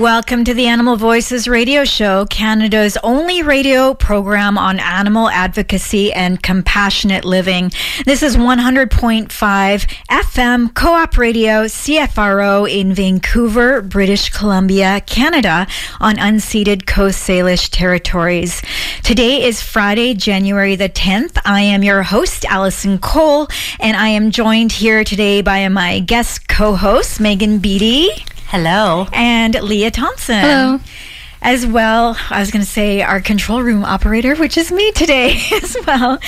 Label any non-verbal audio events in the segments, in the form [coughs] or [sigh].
Welcome to the Animal Voices radio show, Canada's only radio program on animal advocacy and compassionate living. This is 100.5 FM Co-op Radio CFRO in Vancouver, British Columbia, Canada on unceded Coast Salish territories. Today is Friday, January the 10th. I am your host, Allison Cole, and I am joined here today by my guest co-host, Megan Beatty. Hello. And Leah Thompson. Hello. As well, I was going to say our control room operator, which is me today [laughs] as well.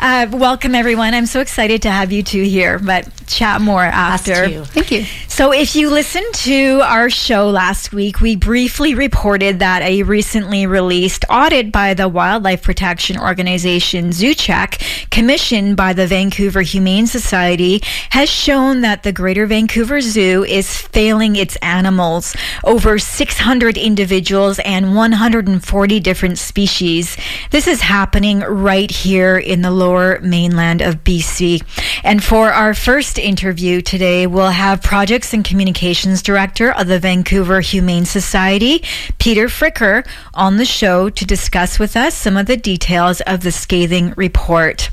Uh, welcome, everyone. I'm so excited to have you two here, but chat more after. Thank you. So, if you listened to our show last week, we briefly reported that a recently released audit by the wildlife protection organization ZooCheck, commissioned by the Vancouver Humane Society, has shown that the Greater Vancouver Zoo is failing its animals. Over 600 individuals and 140 different species. This is happening right here in the lower mainland of BC. And for our first interview today, we'll have Projects and Communications Director of the Vancouver Humane Society, Peter Fricker, on the show to discuss with us some of the details of the scathing report.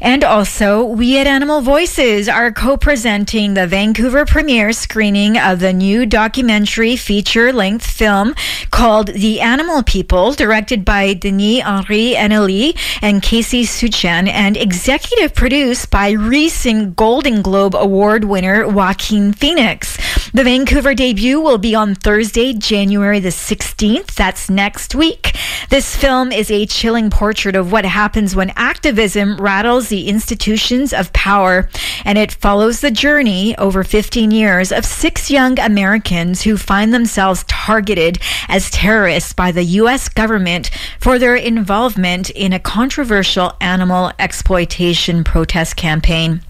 And also, we at Animal Voices are co presenting the Vancouver premiere screening of the new documentary feature length film called The Animal People, directed by Denis Henry Hennelly and Casey Suchan, and executive produced by recent Golden Globe Award winner Joaquin Phoenix. The Vancouver debut will be on Thursday, January the 16th. That's next week. This film is a chilling portrait of what happens when activism rattles the institutions of power, and it follows the journey over 15 years of six young Americans who find themselves targeted as terrorists by the U.S. government for their involvement in a controversial animal exploitation protest campaign.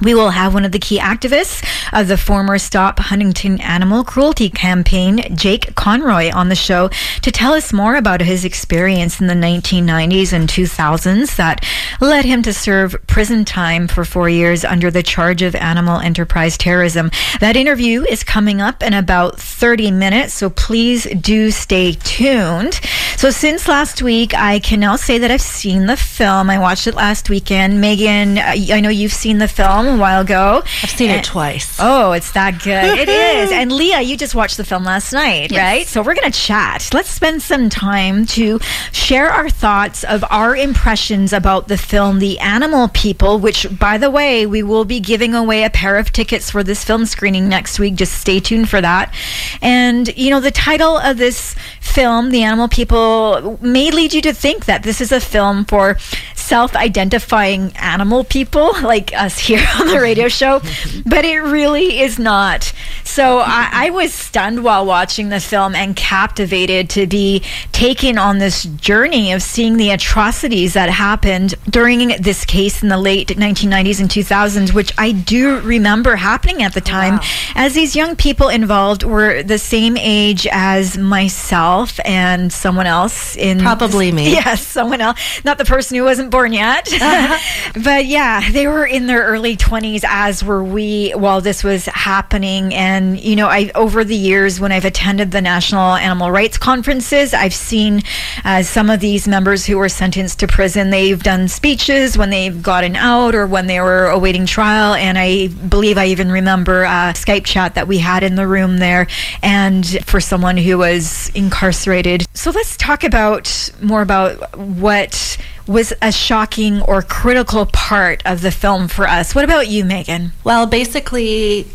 We will have one of the key activists of the former Stop Huntingdon Animal Cruelty campaign, Jake Conroy, on the show to tell us more about his experience in the 1990s and 2000s that led him to serve prison time for four years under the charge of animal enterprise terrorism. That interview is coming up in about 30 minutes, so please do stay tuned. So, since last week, I can now say that I've seen the film. I watched it last weekend. Megan, I know you've seen the film a while ago. I've seen And- it twice. Oh, it's that good. it is. [laughs] And Leah, you just watched the film last night, Yes. right? So we're going to chat. Let's spend some time to share our thoughts of our impressions about the film The Animal People, which, by the way, we will be giving away a pair of tickets for this film screening next week. Just stay tuned for that. And, you know, the title of this film, The Animal People, may lead you to think that this is a film for self identifying animal people [laughs] like us here on the radio show, but it really is not. So I, I was stunned while watching the film and captivated to be taken on this journey of seeing the atrocities that happened during this case in the late 1990s and 2000s, which I do remember happening at the oh, time, as these young people involved were the same age as myself and someone else in Probably me. [laughs] Yes, someone else, not the person who wasn't born yet. Uh-huh. [laughs] but yeah, they were in their early 20s, as were we, while this was happening. And, you know, I over the years, when I've attended the National Animal Rights Conferences, I've seen uh, some of these members who were sentenced to prison. They've done speeches when they've gotten out or when they were awaiting trial. And I believe I even remember a Skype chat that we had in the room there. And for someone who was incarcerated. So let's talk about more about what was a shocking or critical part of the film for us. What about you, Megan? Well, basically,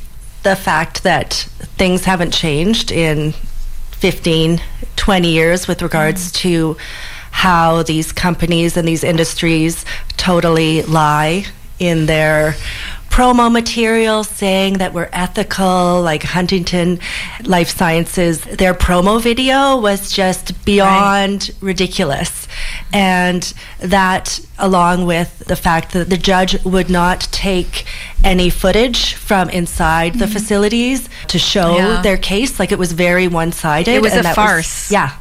the fact that things haven't changed in 15, 20 years with regards mm. to how these companies and these industries totally lie in their promo material saying that we're ethical, like Huntingdon Life Sciences. Their promo video was just beyond right. ridiculous. And that, along with the fact that the judge would not take any footage from inside mm-hmm. the facilities to show yeah. their case, like it was very one sided. It was a farce. Was, yeah.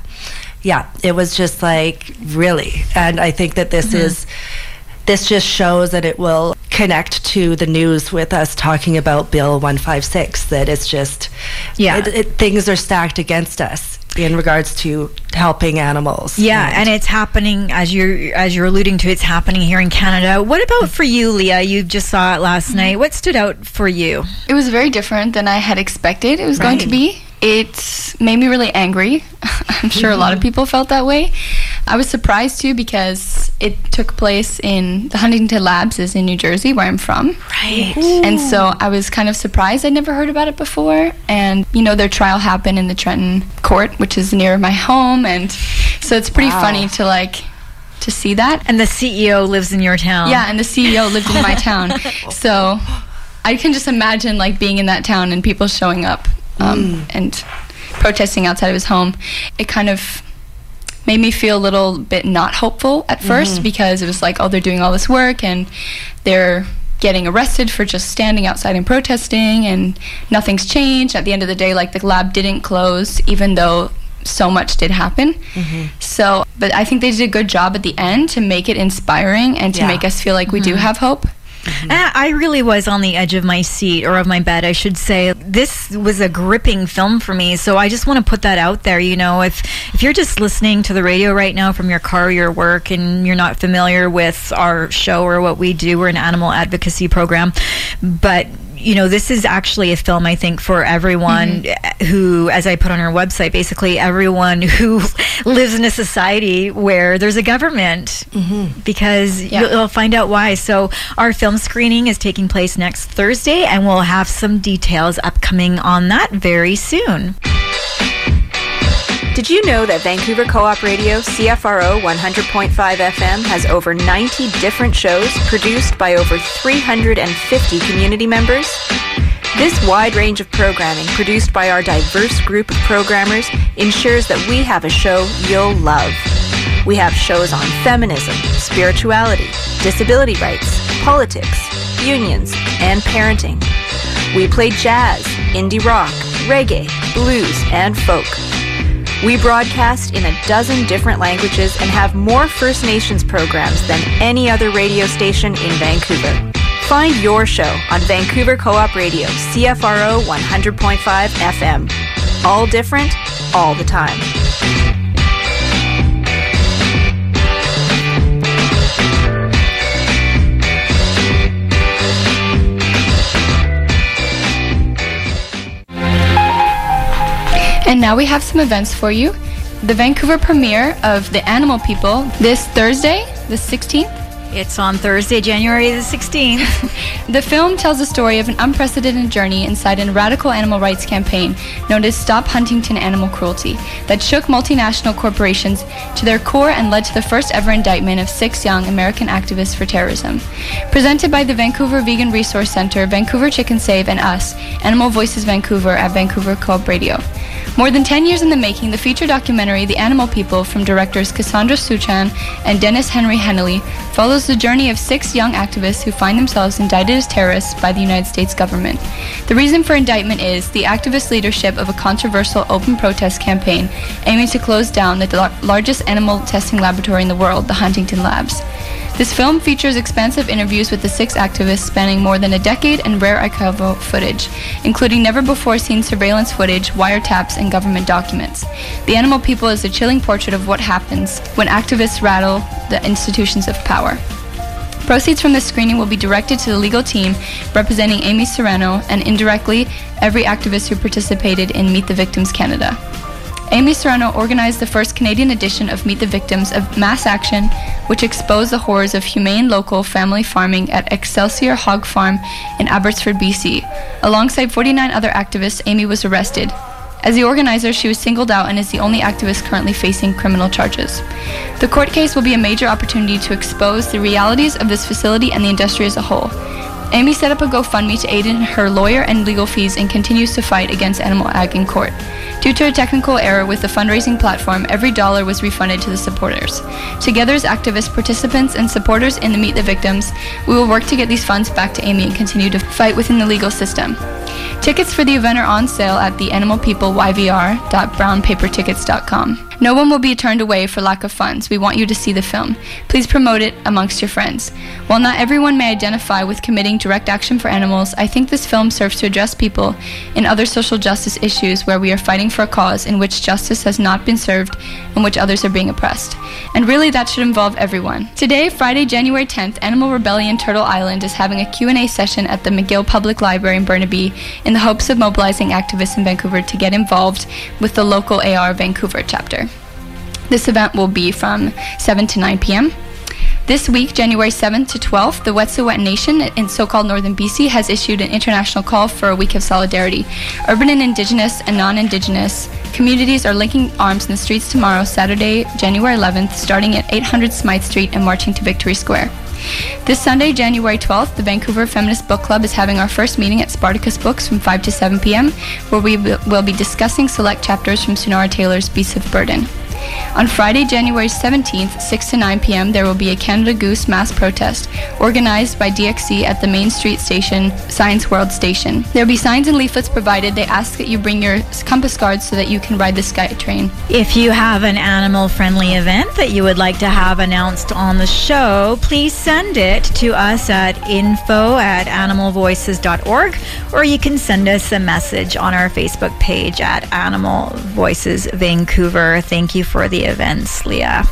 Yeah. It was just like, really. And I think that this mm-hmm. is this just shows that it will connect to the news with us talking about Bill 156, that it's just, yeah, it, it, things are stacked against us in regards to helping animals. Yeah, and, and, it's happening as you're as you're alluding to. It's happening here in Canada. What about for you, Leah? You just saw it last mm-hmm. night. What stood out for you? It was very different than I had expected. It was right. going to be it made me really angry. [laughs] I'm sure mm-hmm. a lot of mm-hmm. people felt that way. I was surprised too because it took place in the Huntingdon Labs is in New Jersey where I'm from. Right. And so I was kind of surprised. I'd never heard about it before. And you know, their trial happened in the Trenton court, which is near my home and so it's pretty wow. funny to like to see that. And the CEO lives in your town. Yeah, and the CEO lived in my town. [laughs] So I can just imagine like being in that town and people showing up um, mm. and protesting outside of his home, it kind of made me feel a little bit not hopeful at 1st mm-hmm. because it was like, oh, they're doing all this work and they're getting arrested for just standing outside and protesting and nothing's changed. At the end of the day, like the lab didn't close, even though so much did happen. Mm-hmm. So, but I think they did a good job at the end to make it inspiring and to yeah. make us feel like we mm-hmm. do have hope. Mm-hmm. I really was on the edge of my seat or of my bed, I should say. This was a gripping film for me, so I just want to put that out there. You know, if if you're just listening to the radio right now from your car or your work, and you're not familiar with our show or what we do, we're an animal advocacy program, but you know, this is actually a film, I think, for everyone mm-hmm. who, as I put on our website, basically everyone [laughs] who lives in a society where there's a government, mm-hmm. because yeah. you'll, you'll find out why. So, our film screening is taking place next Thursday, and we'll have some details upcoming on that very soon. Did you know that Vancouver Co-op Radio CFRO 100.5 FM has over 90 different shows produced by over 350 community members? This wide range of programming produced by our diverse group of programmers ensures that we have a show you'll love. We have shows on feminism, spirituality, disability rights, politics, unions, and parenting. We play jazz, indie rock, reggae, blues, and folk. We broadcast in a dozen different languages and have more First Nations programs than any other radio station in Vancouver. Find your show on Vancouver Co-op Radio, CFRO 100.5 FM. All different, all the time. And now we have some events for you. The Vancouver premiere of The Animal People this Thursday, the 16th. It's on Thursday, January the 16th. the film tells the story of an unprecedented journey inside a radical animal rights campaign known as Stop Huntingdon Animal Cruelty that shook multinational corporations to their core and led to the first ever indictment of six young American activists for terrorism. Presented by the Vancouver Vegan Resource Center, Vancouver Chicken Save, and us, Animal Voices Vancouver at Vancouver Co-op Radio. More than 10 years in the making, the feature documentary The Animal People from directors Cassandra Suchan and Denis Henry Hennelly follows the journey of six young activists who find themselves indicted as terrorists by the United States government. The reason for indictment is the activist leadership of a controversial open protest campaign aiming to close down the largest animal testing laboratory in the world, the Huntingdon Labs. This film features expansive interviews with the six activists spanning more than a decade and rare archival footage, including never before seen surveillance footage, wiretaps, and government documents. The Animal People is a chilling portrait of what happens when activists rattle the institutions of power. Proceeds from this screening will be directed to the legal team representing Amy Soranno and indirectly every activist who participated in Meet the Victims Canada. Amy Soranno organized the first Canadian edition of Meet the Victims of Mass Action, which exposed the horrors of humane local family farming at Excelsior Hog Farm in Abbotsford, BC. Alongside 49 other activists, Amy was arrested. As the organizer, she was singled out and is the only activist currently facing criminal charges. The court case will be a major opportunity to expose the realities of this facility and the industry as a whole. Amy set up a GoFundMe to aid in her lawyer and legal fees and continues to fight against Animal Ag in court. Due to a technical error with the fundraising platform, every dollar was refunded to the supporters. Together as activists, participants, and supporters in the Meet the Victims, we will work to get these funds back to Amy and continue to fight within the legal system. Tickets for the event are on sale at the animalpeopleyvr.brownpapertickets.com. No one will be turned away for lack of funds. We want you to see the film. Please promote it amongst your friends. While not everyone may identify with committing direct action for animals, I think this film serves to address people in other social justice issues where we are fighting for a cause in which justice has not been served and which others are being oppressed. And really that should involve everyone. Today, Friday, January 10th, Animal Rebellion Turtle Island is having a Q&A session at the McGill Public Library in Burnaby in the hopes of mobilizing activists in Vancouver to get involved with the local AR Vancouver chapter. This event will be from 7 to 9 p.m. This week, January 7th to 12th, the Wet'suwet'en Nation in so-called northern BC has issued an international call for a week of solidarity. Urban and indigenous and non-indigenous communities are linking arms in the streets tomorrow, Saturday, January 11th, starting at 800 Smithe Street and marching to Victory Square. This Sunday, January 12th, the Vancouver Feminist Book Club is having our first meeting at Spartacus Books from 5 to 7 p.m., where we will be discussing select chapters from Sunaura Taylor's Beasts of Burden. On Friday, January 17th, 6 to 9 p.m., there will be a Canada Goose mass protest organized by DxE at the Main Street Station, Science World Station. There will be signs and leaflets provided. They ask that you bring your compass cards so that you can ride the SkyTrain. If you have an animal friendly event that you would like to have announced on the show, please send it to us at info at animalvoices.org or you can send us a message on our Facebook page at Animal Voices Vancouver. Thank you for the events, Leah.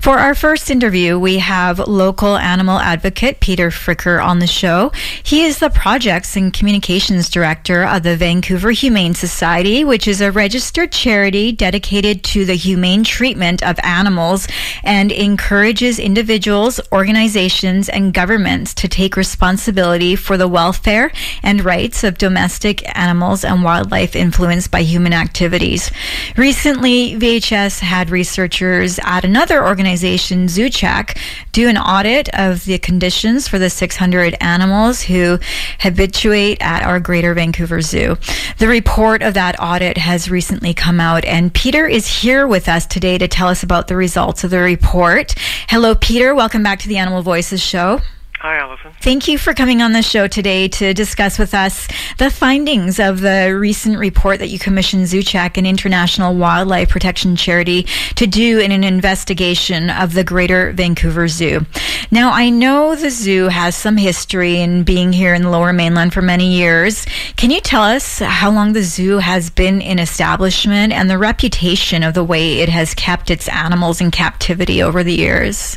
For our first interview, we have local animal advocate Peter Fricker on the show. He is the projects and communications director of the Vancouver Humane Society, which is a registered charity dedicated to the humane treatment of animals and encourages individuals, organizations, and governments to take responsibility for the welfare and rights of domestic animals and wildlife influenced by human activities. Recently, VHS had researchers at another organization, ZooCheck, do an audit of the conditions for the 600 animals who habituate at our Greater Vancouver Zoo. The report of that audit has recently come out, and Peter is here with us today to tell us about the results of the report. Hello, Peter. Welcome back to the Animal Voices Show. Hi, Allison. Thank you for coming on the show today to discuss with us the findings of the recent report that you commissioned ZooCheck, an international wildlife protection charity, to do in an investigation of the Greater Vancouver Zoo. Now, I know the zoo has some history in being here in the Lower Mainland for many years. Can you tell us how long the zoo has been in establishment and the reputation of the way it has kept its animals in captivity over the years?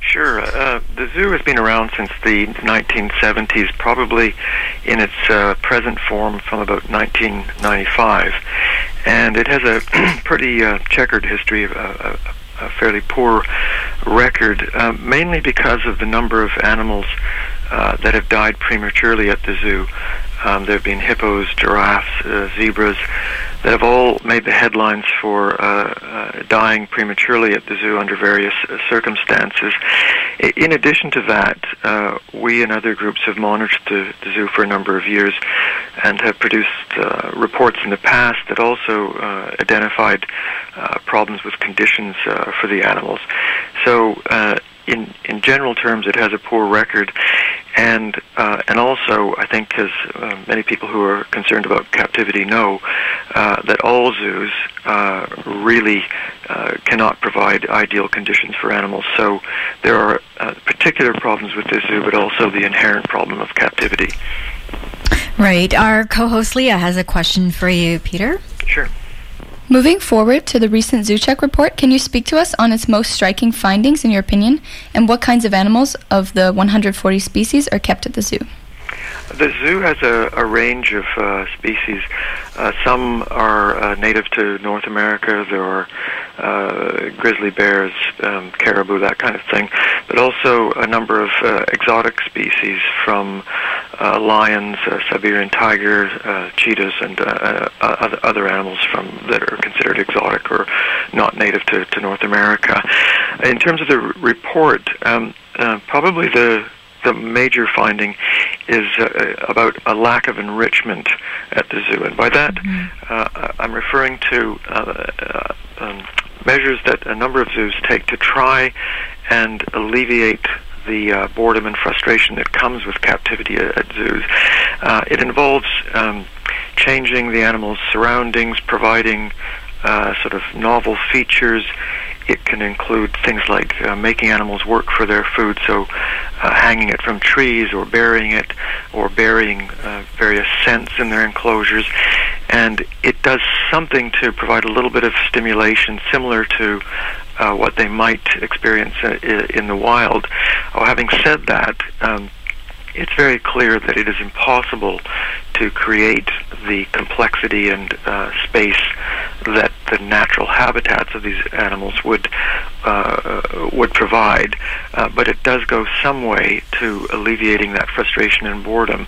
Sure. Uh, the zoo has been around since the 1970s, probably in its uh, present form from about 1995. And it has a [clears throat] pretty uh, checkered history, of, a, a, fairly poor record, uh, mainly because of the number of animals uh, that have died prematurely at the zoo. Um, there have been hippos, giraffes, uh, zebras that have all made the headlines for uh, uh, dying prematurely at the zoo under various uh, circumstances. In addition to that, uh, we and other groups have monitored the, the, zoo for a number of years and have produced reports in the past that also identified problems with conditions for the animals. So in in general terms, it has a poor record, and uh, and also I think, as uh, many people who are concerned about captivity know, uh, that all zoos uh, really uh, cannot provide ideal conditions for animals. So there are uh, particular problems with this zoo, but also the inherent problem of captivity. Right. Our co-host Leah has a question for you, Peter. Sure. Moving forward to the recent ZooCheck report, can you speak to us on its most striking findings, in your opinion, and what kinds of animals of the 140 species are kept at the zoo? The zoo has a, a range of uh, species. Uh, some are uh, native to North America. There are uh, grizzly bears, um, caribou, that kind of thing, but also a number of uh, exotic species from uh, lions, Siberian tiger, cheetahs, and other, other animals from that are considered exotic or not native to, to North America. In terms of the report, um, probably the the major finding is uh, about a lack of enrichment at the zoo, and by that uh, I'm referring to uh, uh, um, measures that a number of zoos take to try and alleviate the uh, boredom and frustration that comes with captivity at, at zoos. Uh, it involves um, changing the animal's surroundings, providing uh, sort of novel features. It can include things like uh, making animals work for their food, so uh, hanging it from trees or burying it or burying uh, various scents in their enclosures. And it does something to provide a little bit of stimulation similar to uh, what they might experience uh, in the wild. Oh, having said that, um, it's very clear that it is impossible to create the complexity and uh, space that the natural habitats of these animals would uh, would provide, uh, but it does go some way to alleviating that frustration and boredom.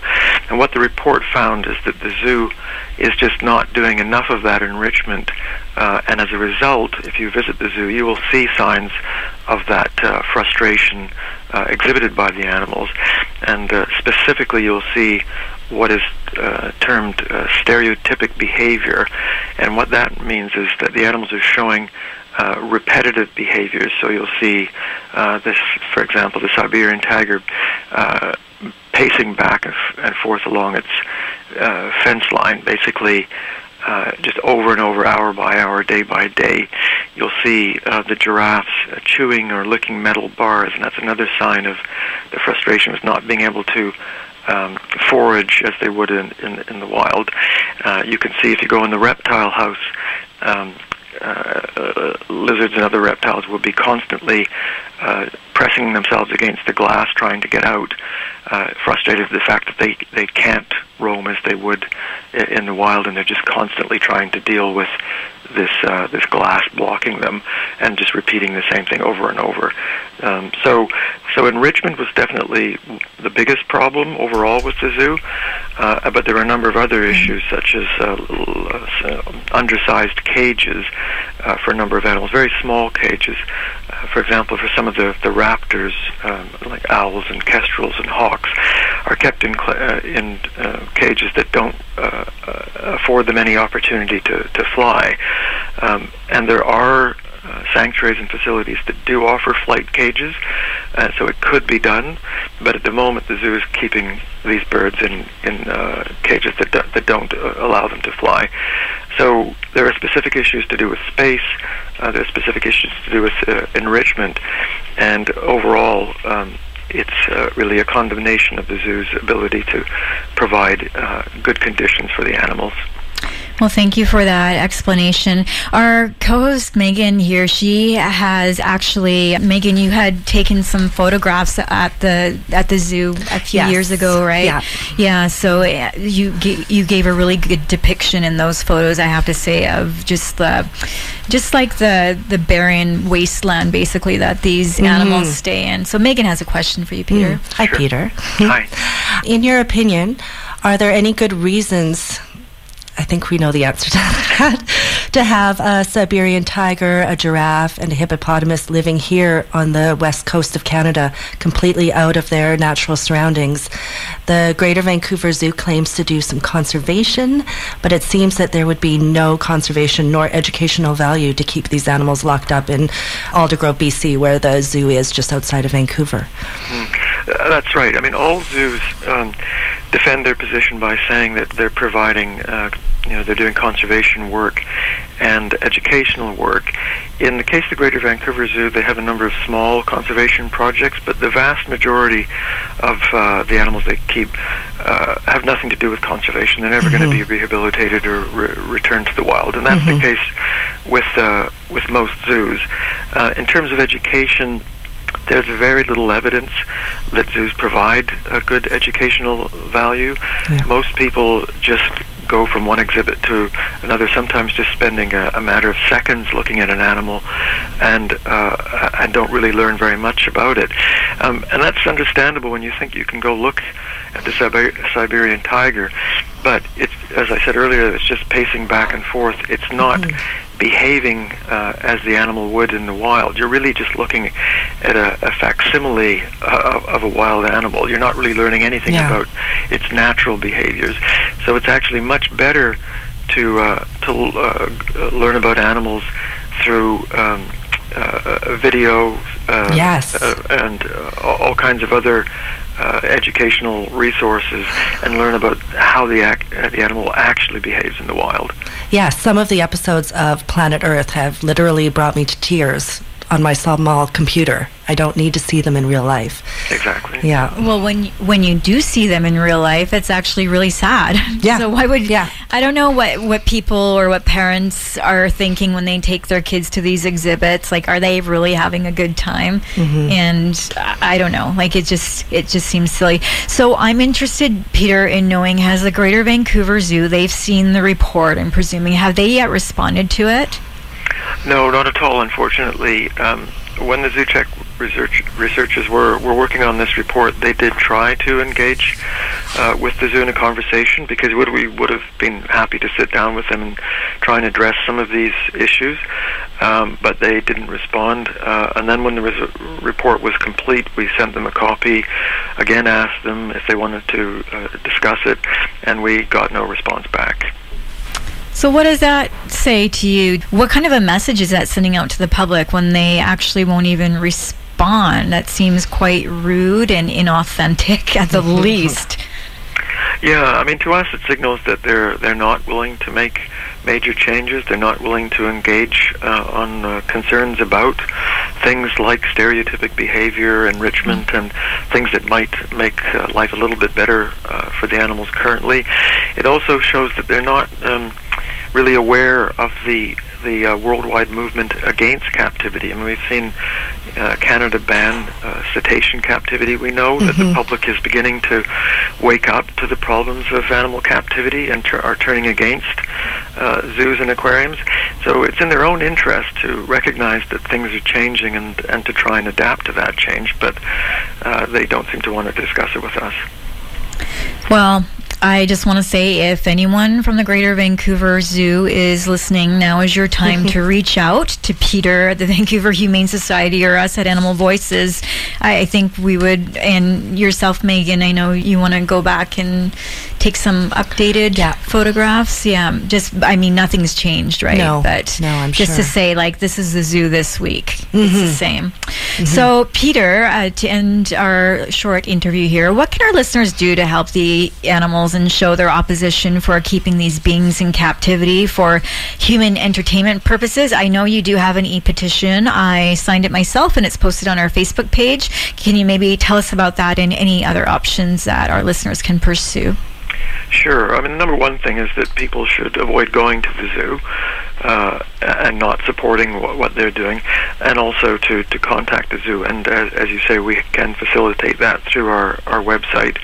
And what the report found is that the zoo is just not doing enough of that enrichment, uh, and as a result, if you visit the zoo, you will see signs of that uh, frustration uh, exhibited by the animals, and uh, specifically, you'll see what is uh, termed uh, stereotypic behavior, and what that means is that the animals are showing uh, repetitive behaviors. So you'll see uh, this, for example, the Siberian tiger uh, pacing back and, forth along its uh, fence line, basically. Uh, just over and over, hour by hour, day by day, you'll see uh, the giraffes uh, chewing or licking metal bars, and that's another sign of the frustration with not being able to um, forage as they would in, in, in the wild. Uh, you can see if you go in the reptile house, um, uh, uh, lizards and other reptiles will be constantly uh, pressing themselves against the glass, trying to get out, uh, frustrated with the fact that they they can't roam as they would in the wild, and they're just constantly trying to deal with this uh, this glass blocking them, and just repeating the same thing over and over. Um, so, so enrichment was definitely the biggest problem overall with the zoo, uh, but there are a number of other issues such as uh, uh, undersized cages uh, for a number of animals, very small cages. Uh, for example, for some of the the raptors, um, like owls and kestrels and hawks, are kept in cl- uh, in uh, cages that don't uh, uh, afford them any opportunity to to fly. Um, and there are uh, sanctuaries and facilities that do offer flight cages, uh, so it could be done. But at the moment, the zoo is keeping these birds in in uh, cages that do, that don't uh, allow them to fly. So there are specific issues to do with space. Uh, there are specific issues to do with uh, enrichment, and overall. Um, it's really a condemnation of the zoo's ability to provide good conditions for the animals. Well, thank you for that explanation. Our co-host Megan here, she has actually Megan. You had taken some photographs at the at the zoo a few Yes. years ago, right? Yeah. Yeah. So uh, you you gave a really good depiction in those photos. I have to say of just the just like the the barren wasteland, basically that these animals stay in. So Megan has a question for you, Peter. Hi, Peter. Hi. [laughs] In your opinion, are there any good reasons? I think we know the answer to [laughs] that. to have a Siberian tiger, a giraffe, and a hippopotamus living here on the west coast of Canada, completely out of their natural surroundings. The Greater Vancouver Zoo claims to do some conservation, but it seems that there would be no conservation nor educational value to keep these animals locked up in Aldergrove, BC, where the zoo is just outside of Vancouver. Uh, That's right. I mean, all zoos um, defend their position by saying that they're providing, uh, you know, they're doing conservation work and educational work. In the case of the Greater Vancouver Zoo, they have a number of small conservation projects, but the vast majority of uh, the animals they keep uh, have nothing to do with conservation. They're never going to be rehabilitated or re- returned to the wild, and that's the case with uh, with most zoos. Uh, in terms of education, there's very little evidence that zoos provide a good educational value. Yeah. Most people just go from one exhibit to another, sometimes just spending a, a matter of seconds looking at an animal and uh, and don't really learn very much about it. Um, and that's understandable when you think you can go look at the Siber- Siberian tiger, but it's as I said earlier, it's just pacing back and forth. It's not mm-hmm. behaving uh, as the animal would in the wild. You're really just looking at a, a facsimile uh, of a wild animal. You're not really learning anything yeah. about its natural behaviors. So it's actually much better to uh, to uh, learn about animals through um, uh, video, uh, yes, uh, and all kinds of other Uh, educational resources, and learn about how the ac- uh, the animal actually behaves in the wild. Yes, some of the episodes of Planet Earth have literally brought me to tears on my small computer. I don't need to see them in real life. Exactly. Yeah. Well, when when you do see them in real life, it's actually really sad. [laughs] Yeah. So why would yeah? I don't know what what people or what parents are thinking when they take their kids to these exhibits. Like, are they really having a good time? Mm-hmm. And I don't know. Like, it just it just seems silly. So I'm interested, Peter, in knowing has the Greater Vancouver Zoo they've seen the report? I'm presuming have they yet responded to it? No, not at all. Unfortunately, um, when the ZooCheck research, researchers were, were working on this report, they did try to engage uh, with the zoo in a conversation because would, we would have been happy to sit down with them and try and address some of these issues, um, but they didn't respond. Uh, and then when the res- report was complete, we sent them a copy, again asked them if they wanted to uh, discuss it, and we got no response back. So, what does that say to you? What kind of a message is that sending out to the public when they actually won't even respond? That seems quite rude and inauthentic at the [laughs] least. Yeah, I mean, to us, it signals that they're they're not willing to make major changes. They're not willing to engage uh, on uh, concerns about things like stereotypic behavior, enrichment, mm-hmm. and things that might make uh, life a little bit better uh, for the animals currently. It also shows that they're not. Um, really aware of the the uh, worldwide movement against captivity. I mean, we've seen uh, Canada ban uh, cetacean captivity. We know mm-hmm. that the mm-hmm. public is beginning to wake up to the problems of animal captivity and are turning against uh, zoos and aquariums. So it's in their own interest to recognize that things are changing and, and to try and adapt to that change, but uh, they don't seem to want to discuss it with us. Well, I just want to say if anyone from the Greater Vancouver Zoo is listening, now is your time to [laughs] reach out to Peter at the [laughs] Vancouver Humane Society or us at Animal Voices. I, I think we would, and yourself, Megan, I know you want to go back and take some updated yeah. photographs. Yeah, just, I mean, nothing's changed, right? No, but no, I'm just sure. to say, like, this is the zoo this week. Mm-hmm. It's the mm-hmm. same. Mm-hmm. So, Peter, uh, to end our short interview here, what can our listeners do to help the animals? and show their opposition for keeping these beings in captivity for human entertainment purposes. I know you do have an e petition. I signed it myself and it's posted on our Facebook page. Can you maybe tell us about that and any other options that our listeners can pursue? Sure. I mean, the number one thing is that people should avoid going to the zoo uh, and not supporting what, what, they're doing, and also to, to contact the zoo. And as, as you say, we can facilitate that through our, our website.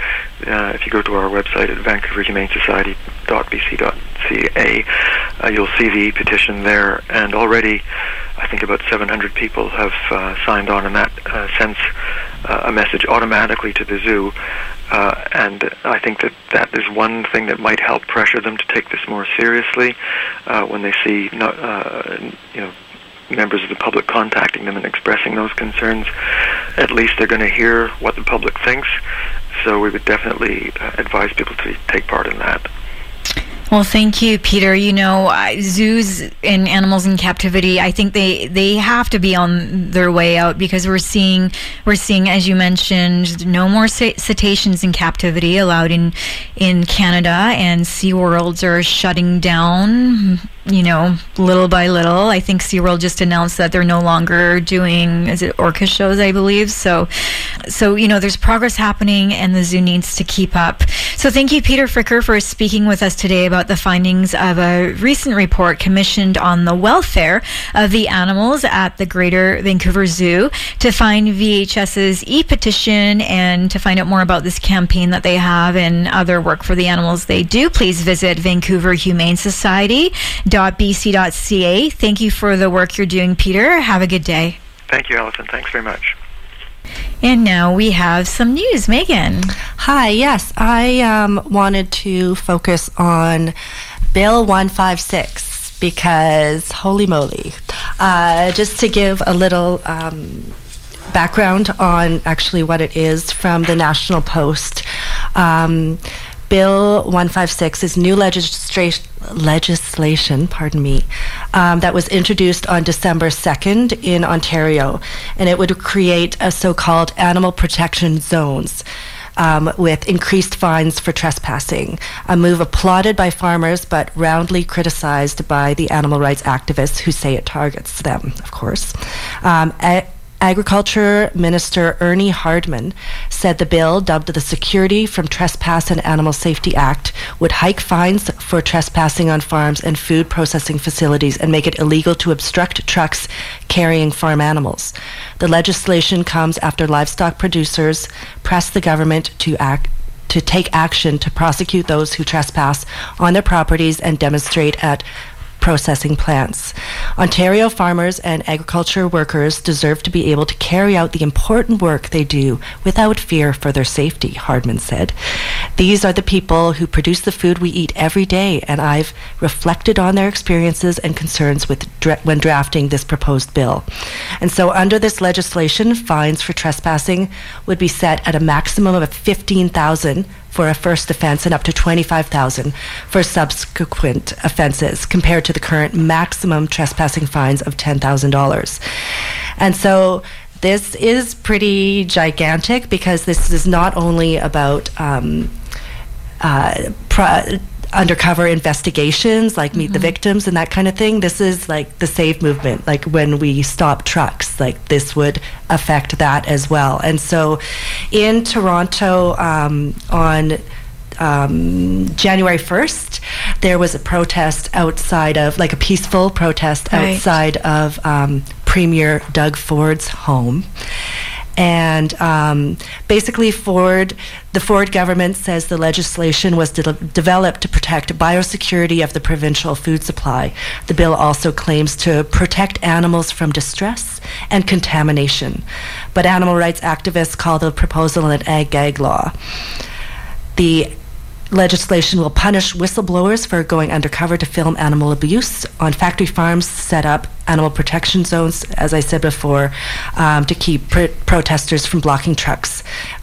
Uh, if you go to our website at vancouverhumanesociety.bc.ca, uh, you'll see the petition there. And already, I think about 700 people have uh, signed on, and that uh, sends uh, a message automatically to the zoo uh, and I think that that is one thing that might help pressure them to take this more seriously uh, when they see, no, uh, you know, members of the public contacting them and expressing those concerns. At least they're going to hear what the public thinks. So we would definitely uh, advise people to take part in. Well, thank you, Peter. You know, zoos and animals in captivity, I think they, they have to be on their way out because we're seeing, we're seeing, as you mentioned, no more cetaceans in captivity allowed in, in Canada and SeaWorlds are shutting down you know, little by little. I think SeaWorld just announced that they're no longer doing, is it orca shows, I believe. So, so, you know, there's progress happening and the zoo needs to keep up. So thank you, Peter Fricker, for speaking with us today about the findings of a recent report commissioned on the welfare of the animals at the Greater Vancouver Zoo. To find VHS's e-petition and to find out more about this campaign that they have and other work for the animals they do, please visit Vancouver Humane Society bc.ca. Thank you for the work you're doing, Peter. Have a good day. Thank you, Allison. Thanks very much. And now we have some news. Megan. Hi, yes, I um, wanted to focus on Bill 156 because holy moly. Uh, just to give a little um, background on actually what it is from the National Post. Um, Bill 156 is new legislation, legislation pardon me, um, that was introduced on December 2nd in Ontario, and it would create a so-called animal protection zones. Um, with increased fines for trespassing, a move applauded by farmers but roundly criticized by the animal rights activists who say it targets them, of course. Um, Agriculture Minister Ernie Hardeman said the bill, dubbed the Security from Trespass and Animal Safety Act, would hike fines for trespassing on farms and food processing facilities and make it illegal to obstruct trucks carrying farm animals. The legislation comes after livestock producers pressed the government to act to take action to prosecute those who trespass on their properties and demonstrate at processing plants. Ontario farmers and agriculture workers deserve to be able to carry out the important work they do without fear for their safety, Hardeman said. These are the people who produce the food we eat every day, and I've reflected on their experiences and concerns with dra- when drafting this proposed bill. And so, under this legislation, fines for trespassing would be set at a maximum of 15,000 for a first offense and up to 25,000 for subsequent offenses compared to the current maximum trespassing fines of $10,000. And so this is pretty gigantic because this is not only about um, uh, pro- undercover investigations like meet mm-hmm. the victims and that kind of thing this is like the save movement like when we stop trucks like this would affect that as well and so in toronto um, on um, January 1st, there was a protest outside of, like a peaceful protest right. outside of um, Premier Doug Ford's home. And um, basically, Ford, the Ford government says the legislation was de- developed to protect biosecurity of the provincial food supply. The bill also claims to protect animals from distress and contamination. But animal rights activists call the proposal an ag gag law. The legislation will punish whistleblowers for going undercover to film animal abuse on factory farms, set up animal protection zones, as I said before, um, to keep pr- protesters from blocking trucks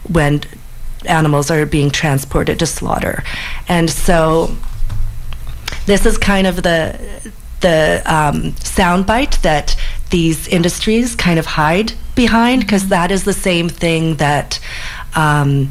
when animals are being transported to slaughter. And so this is kind of the the um, soundbite that these industries kind of hide behind because mm-hmm. that is the same thing that um,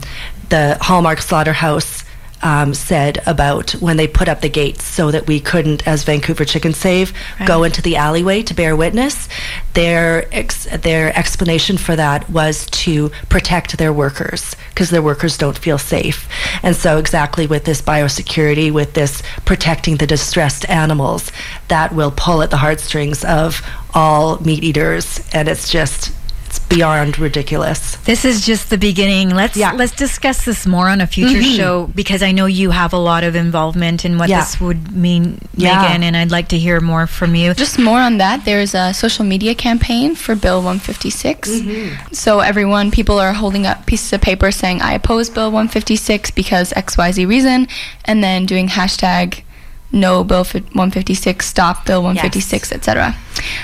the Hallmark Slaughterhouse um, said about when they put up the gates so that we couldn't, as Vancouver Chicken Save, right. go into the alleyway to bear witness. Their ex- their explanation for that was to protect their workers because their workers don't feel safe. And so, exactly with this biosecurity, with this protecting the distressed animals, that will pull at the heartstrings of all meat eaters, and it's just it's beyond ridiculous. This is just the beginning. Let's yeah. let's discuss this more on a future mm-hmm. show because I know you have a lot of involvement in what yeah. this would mean, yeah. Megan, and I'd like to hear more from you. Just more on that. There's a social media campaign for Bill 156. Mm-hmm. So everyone, people are holding up pieces of paper saying I oppose Bill 156 because X Y Z reason, and then doing hashtag no bill 156 stop bill 156 yes. etc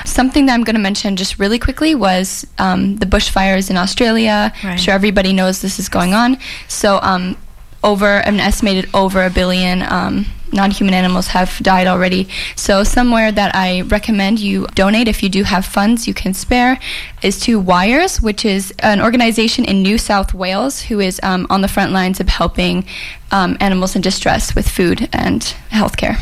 something that i'm going to mention just really quickly was um, the bushfires in australia right. i'm sure everybody knows this is going on so um, over an estimated over a billion um, non-human animals have died already. So somewhere that I recommend you donate if you do have funds you can spare is to Wires, which is an organization in New South Wales who is um, on the front lines of helping um, animals in distress with food and healthcare.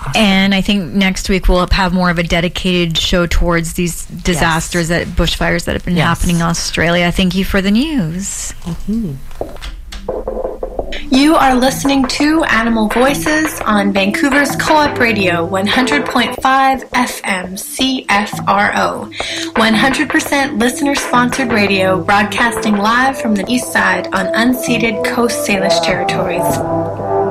Awesome. And I think next week we'll have more of a dedicated show towards these disasters yes. that bushfires that have been yes. happening in Australia. Thank you for the news. Mm-hmm. You are listening to Animal Voices on Vancouver's Co op Radio 100.5 FM CFRO. 100% listener sponsored radio broadcasting live from the east side on unceded Coast Salish territories.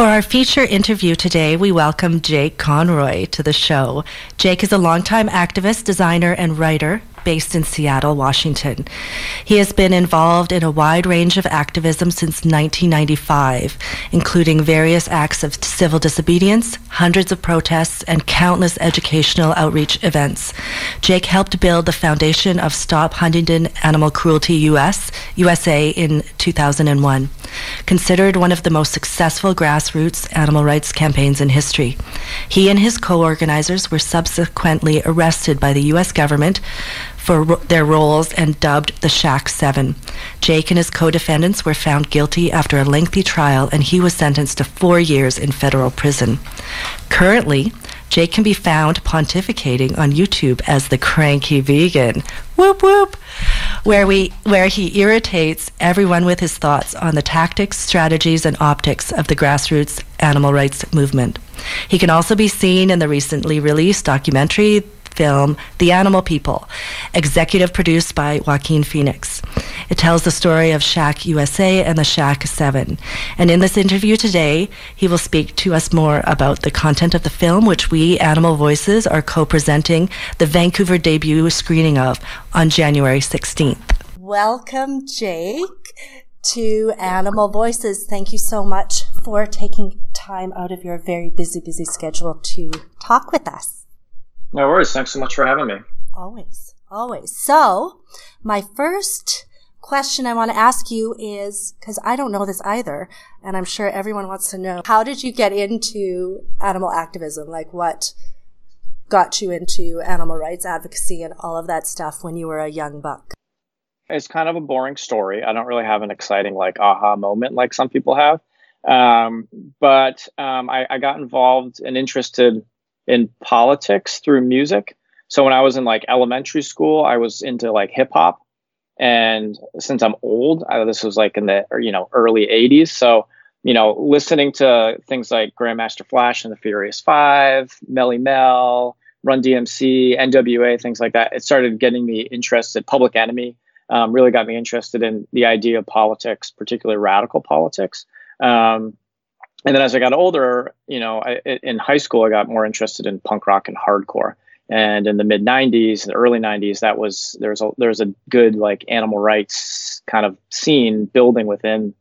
For our feature interview today, we welcome Jake Conroy to the show. Jake is a longtime activist, designer, and writer based in Seattle, Washington. He has been involved in a wide range of activism since 1995, including various acts of civil disobedience, hundreds of protests, and countless educational outreach events. Jake helped build the foundation of Stop Huntingdon Animal Cruelty US, USA in 2001, considered one of the most successful grassroots animal rights campaigns in history. He and his co-organizers were subsequently arrested by the US government for ro- their roles and dubbed the SHAC Seven. Jake and his co defendants were found guilty after a lengthy trial, and he was sentenced to four years in federal prison. Currently, Jake can be found pontificating on YouTube as the cranky vegan. Whoop whoop. Where we where he irritates everyone with his thoughts on the tactics, strategies, and optics of the grassroots animal rights movement. He can also be seen in the recently released documentary film The Animal People, executive produced by Joaquin Phoenix. It tells the story of SHAC USA and the SHAC 7. And in this interview today, he will speak to us more about the content of the film, which we, Animal Voices, are co presenting the Vancouver debut screening of on January 16th. Welcome, Jake, to Animal Voices. Thank you so much for taking time out of your very busy, busy schedule to talk with us. No worries. Thanks so much for having me. Always, always. So, my first question I want to ask you is because I don't know this either, and I'm sure everyone wants to know how did you get into animal activism? Like, what got you into animal rights advocacy and all of that stuff when you were a young buck? It's kind of a boring story. I don't really have an exciting, like, aha moment like some people have. Um, but um, I, I got involved and interested in politics through music. So when I was in like elementary school, I was into like hip hop. And since I'm old, I, this was like in the you know early '80s. So you know, listening to things like Grandmaster Flash and the Furious Five, Melle Mel, Run DMC, NWA, things like that. It started getting me interested. Public Enemy um, really got me interested in the idea of politics, particularly radical politics. Um, and then as I got older, you know, I, in high school, I got more interested in punk rock and hardcore. And in the mid '90s, the early '90s, that was there's a there's a good like animal rights kind of scene building within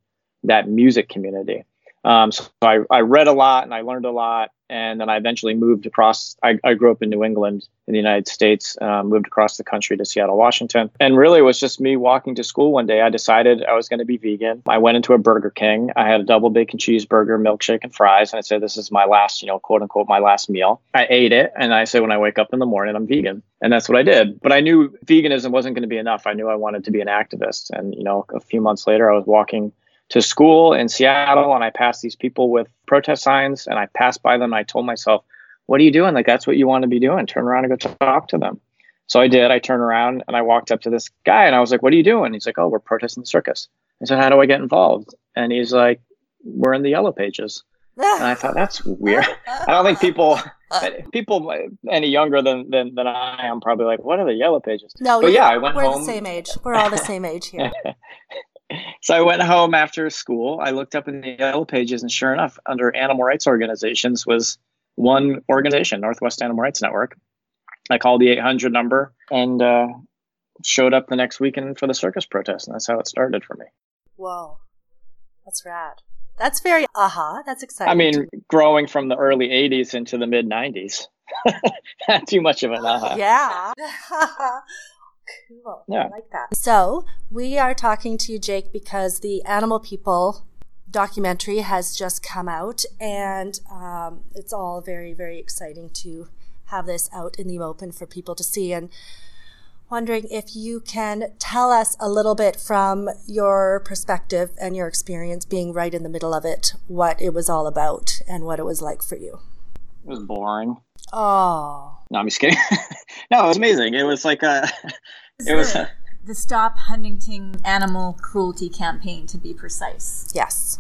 that music community. Um, so I, I read a lot and I learned a lot. And then I eventually moved across. I, I grew up in New England in the United States, um, moved across the country to Seattle, Washington. And really, it was just me walking to school one day. I decided I was going to be vegan. I went into a Burger King. I had a double bacon cheeseburger, milkshake, and fries. And I said, This is my last, you know, quote unquote, my last meal. I ate it. And I said, When I wake up in the morning, I'm vegan. And that's what I did. But I knew veganism wasn't going to be enough. I knew I wanted to be an activist. And, you know, a few months later, I was walking to school in Seattle and I passed these people with protest signs and I passed by them and I told myself, what are you doing? Like, that's what you want to be doing. Turn around and go talk to them. So I did. I turned around and I walked up to this guy and I was like, what are you doing? He's like, oh, we're protesting the circus. I said, how do I get involved? And he's like, we're in the yellow pages. and I thought that's weird. [laughs] I don't think people people any younger than, than than I am probably like, what are the yellow pages? No, but yeah, I went we're home. the same age. We're all the same age here. [laughs] so I went home after school. I looked up in the yellow pages, and sure enough, under animal rights organizations was one organization, Northwest Animal Rights Network. I called the 800 number and uh, showed up the next weekend for the circus protest, and that's how it started for me. Whoa, that's rad. That's very aha. Uh-huh, that's exciting. I mean, growing from the early 80s into the mid 90s. [laughs] Not too much of an aha. Yeah. [laughs] Cool. Yeah. I like that. So, we are talking to you, Jake, because the Animal People documentary has just come out, and um, it's all very, very exciting to have this out in the open for people to see. And wondering if you can tell us a little bit from your perspective and your experience being right in the middle of it, what it was all about and what it was like for you. It was boring. Oh. No, I'm just kidding. [laughs] no, it was amazing. It was like a. [laughs] It was a, [laughs] the Stop Huntingdon Animal Cruelty campaign, to be precise. Yes.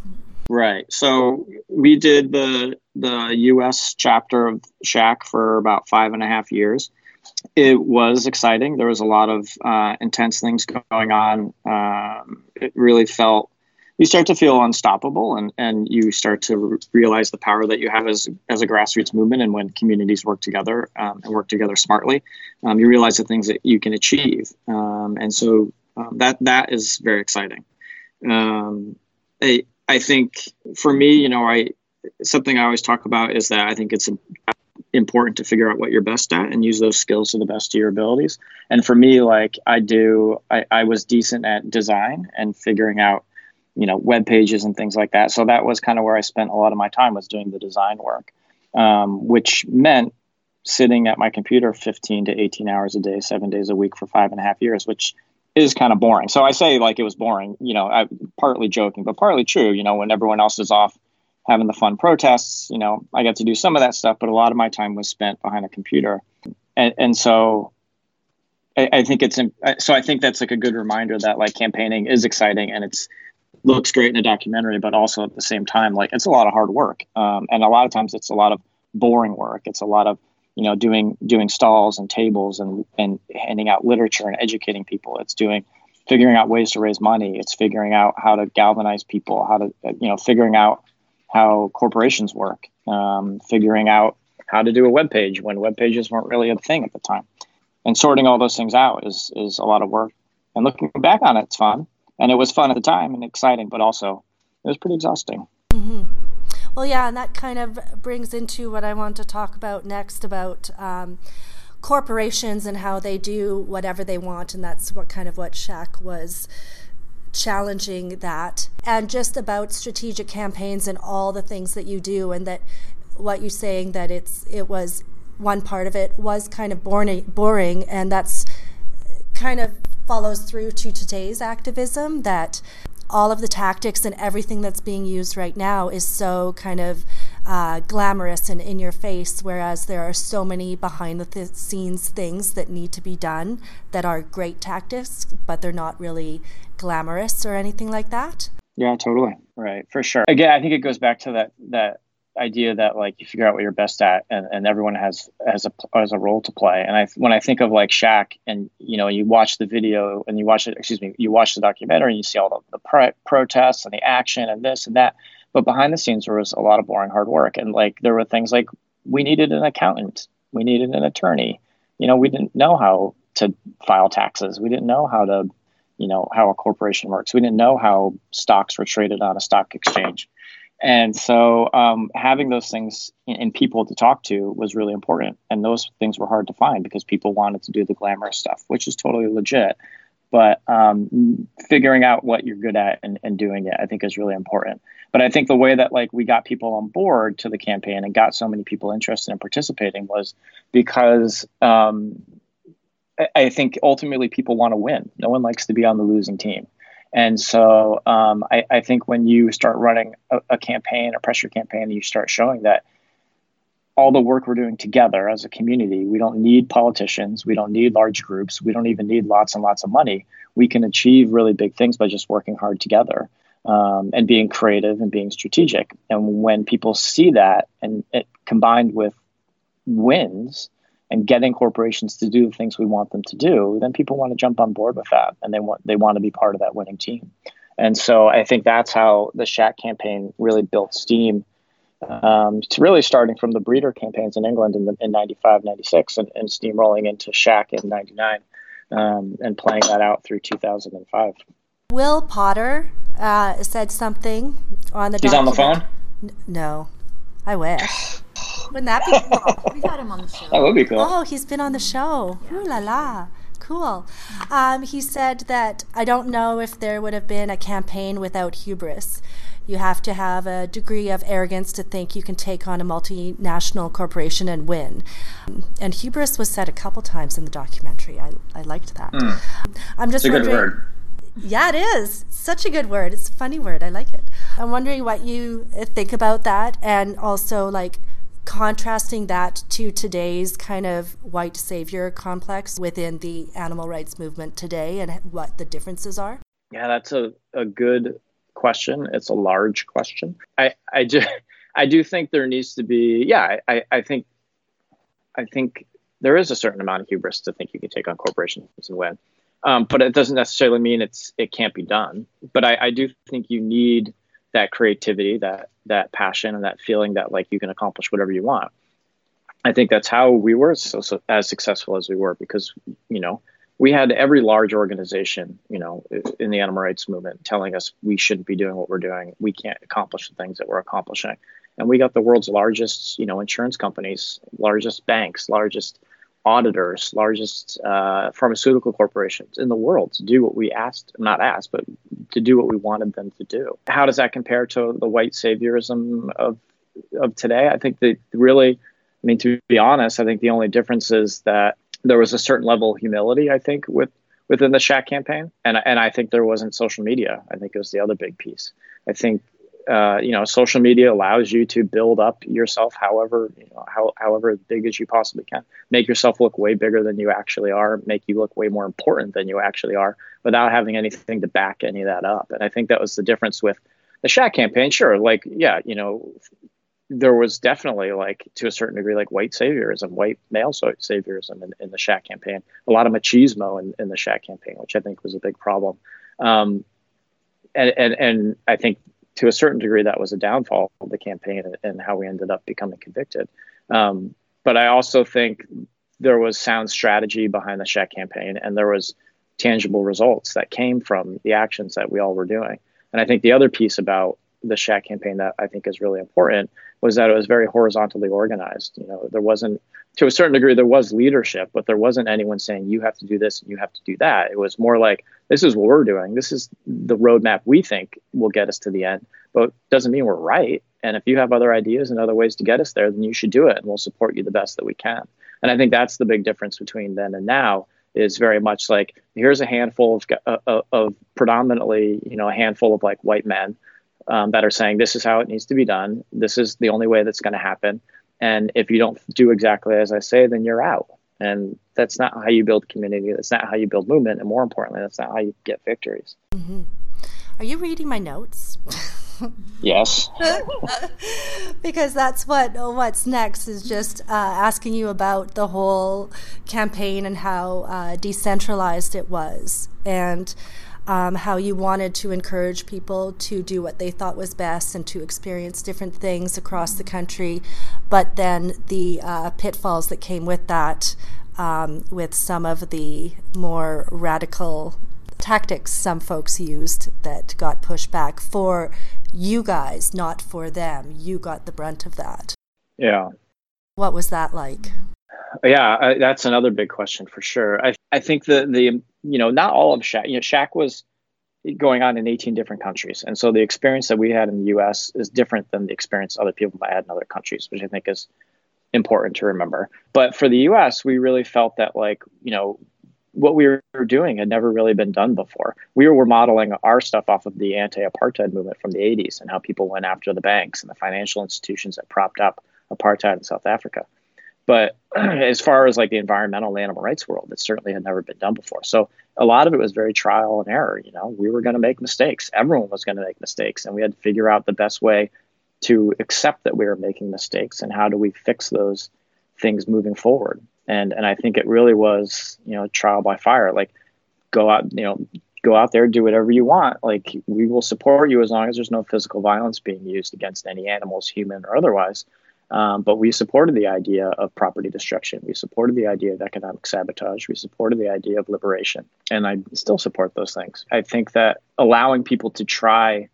Right. So we did the the U.S. chapter of SHAC for about five and a half years. It was exciting. There was a lot of uh, intense things going on. Um, it really felt you start to feel unstoppable and, and you start to realize the power that you have as, as a grassroots movement and when communities work together um, and work together smartly um, you realize the things that you can achieve um, and so um, that that is very exciting um, I, I think for me you know I something I always talk about is that I think it's important to figure out what you're best at and use those skills to the best of your abilities. And for me, like I do, I, I was decent at design and figuring out you know web pages and things like that. So that was kind of where i spent a lot of my time was doing the design work um, which meant sitting at my computer 15 to 18 hours a day seven days a week for five and a half years which is kind of boring. So i say like it was boring you know I, partly joking but partly true you know when everyone else is off having the fun protests you know i got to do some of that stuff but a lot of my time was spent behind a computer. And, and so I, I think it's so i think that's like a good reminder that like campaigning is exciting and it's looks great in a documentary, but also at the same time, like it's a lot of hard work. Um, and a lot of times it's a lot of boring work. It's a lot of, you know, doing, doing stalls and tables and, and handing out literature and educating people. It's doing, figuring out ways to raise money. It's figuring out how to galvanize people, how to, you know, figuring out how corporations work, um, figuring out how to do a web page when web pages weren't really a thing at the time. And sorting all those things out is, is a lot of work. And looking back on it, it's fun and it was fun at the time and exciting, but also it was pretty exhausting. Mm-hmm. Well, yeah, and that kind of brings into what I want to talk about next about um, corporations and how they do whatever they want, and that's what kind of what SHAC was challenging that, and just about strategic campaigns and all the things that you do, and that what you're saying that it's it was one part of it was kind of boring, boring, and that's kind of follows through to today's activism that all of the tactics and everything that's being used right now is so kind of uh, glamorous and in your face, whereas there are so many behind the th- scenes things that need to be done that are great tactics, but they're not really glamorous or anything like that. Yeah, totally. Right, for sure. Again, I think it goes back to that that idea that like you figure out what you're best at and, and everyone has has a has a role to play. And i when i think of like SHAC and you know you watch the video and you watch it excuse me you watch the documentary and you see all the, the pro- protests and the action and this and that. But behind the scenes there was a lot of boring hard work. And like there were things like we needed an accountant. We needed an attorney. You know we didn't know how to file taxes. We didn't know how to you know how a corporation works. We didn't know how stocks were traded on a stock exchange and so um, having those things and people to talk to was really important. And those things were hard to find because people wanted to do the glamorous stuff, which is totally legit. But um, figuring out what you're good at and, and doing it, I think, is really important. But I think the way that like we got people on board to the campaign and got so many people interested in participating was because um, I think ultimately people want to win. No one likes to be on the losing team. And so um, I, I, think when you start running a, a, campaign, a pressure campaign, you start showing that all the work we're doing together as a community, we don't need politicians, we don't need large groups, we don't even need lots and lots of money. We can achieve really big things by just working hard together um, and being creative and being strategic. And when people see that and it combined with wins, and getting corporations to do the things we want them to do, then people want to jump on board with that and they want they want to be part of that winning team. And so I think that's how the SHAC campaign really built steam. Um, to really starting from the breeder campaigns in England in, the, in 95, 96, and, and steamrolling into SHAC in 99 um, and playing that out through 2005. Will Potter uh, said something on the He's on the phone? N- no. I wish. [sighs] [laughs] Wouldn't that be cool? [laughs] we got him on the show. That would be cool. Oh, he's been on the show. Ooh la la. Cool. Um, he said that I don't know if there would have been a campaign without hubris. You have to have a degree of arrogance to think you can take on a multinational corporation and win. And hubris was said a couple times in the documentary. I, I liked that. Mm. I'm just it's a good word. Yeah, it is. Such a good word. It's a funny word. I like it. I'm wondering what you think about that and also like contrasting that to today's kind of white savior complex within the animal rights movement today and what the differences are? Yeah, that's a, a good question. It's a large question. I, I just I do think there needs to be yeah, I, I think I think there is a certain amount of hubris to think you can take on corporations and win. Um, but it doesn't necessarily mean it's it can't be done. But I, I do think you need that creativity, that that passion, and that feeling that like you can accomplish whatever you want. I think that's how we were so, so as successful as we were because you know we had every large organization, you know, in the animal rights movement telling us we shouldn't be doing what we're doing. We can't accomplish the things that we're accomplishing. And we got the world's largest, you know, insurance companies, largest banks, largest auditors, largest uh, pharmaceutical corporations in the world to do what we asked, not asked, but to do what we wanted them to do. How does that compare to the white saviorism of of today? I think that really, I mean, to be honest, I think the only difference is that there was a certain level of humility. I think with within the SHAC campaign, and and I think there wasn't social media. I think it was the other big piece. I think uh, you know, social media allows you to build up yourself however, you know, how, however big as you possibly can. Make yourself look way bigger than you actually are, make you look way more important than you actually are without having anything to back any of that up. And I think that was the difference with the SHAC campaign. Sure, like, yeah, you know, there was definitely like to a certain degree like white saviorism, white male saviorism in, in the SHAC campaign. A lot of machismo in, in the SHAC campaign, which I think was a big problem. Um, and, and and I think to a certain degree, that was a downfall of the campaign and, how we ended up becoming convicted. Um, but I also think there was sound strategy behind the SHAC campaign, and there was tangible results that came from the actions that we all were doing. And I think the other piece about the SHAC campaign that I think is really important was that it was very horizontally organized. You know, there wasn't to a certain degree there was leadership, but there wasn't anyone saying you have to do this and you have to do that. It was more like this is what we're doing. This is the roadmap we think will get us to the end, but doesn't mean we're right. And if you have other ideas and other ways to get us there, then you should do it, and we'll support you the best that we can. And I think that's the big difference between then and now is very much like here's a handful of, uh, of, of predominantly you know a handful of like white men um, that are saying this is how it needs to be done. This is the only way that's going to happen. And if you don't do exactly as I say, then you're out. And that's not how you build community. That's not how you build movement. And more importantly, that's not how you get victories. Mm-hmm. Are you reading my notes? [laughs] yes. [laughs] because that's what what's next is just uh, asking you about the whole campaign and how uh, decentralized it was and um, how you wanted to encourage people to do what they thought was best and to experience different things across the country, but then the uh, pitfalls that came with that, um, with some of the more radical tactics some folks used that got pushed back for you guys, not for them. You got the brunt of that. Yeah. What was that like? Yeah, uh, that's another big question for sure. I I think the the you know not all of SHAC. You know, SHAC was going on in 18 different countries, and so the experience that we had in the U.S. is different than the experience other people might have in other countries, which I think is important to remember. But for the U.S., we really felt that like you know what we were doing had never really been done before. We were modeling our stuff off of the anti-apartheid movement from the 80s and how people went after the banks and the financial institutions that propped up apartheid in South Africa. But [clears throat] as far as like the environmental and animal rights world, it certainly had never been done before. So a lot of it was very trial and error. You know, we were going to make mistakes. Everyone was going to make mistakes, and we had to figure out the best way to accept that we were making mistakes and how do we fix those things moving forward. And and I think it really was you know trial by fire. Like go out you know go out there do whatever you want. Like we will support you as long as there's no physical violence being used against any animals, human or otherwise. Um, but we supported the idea of property destruction. We supported the idea of economic sabotage. We supported the idea of liberation. And I still support those things. I think that allowing people to try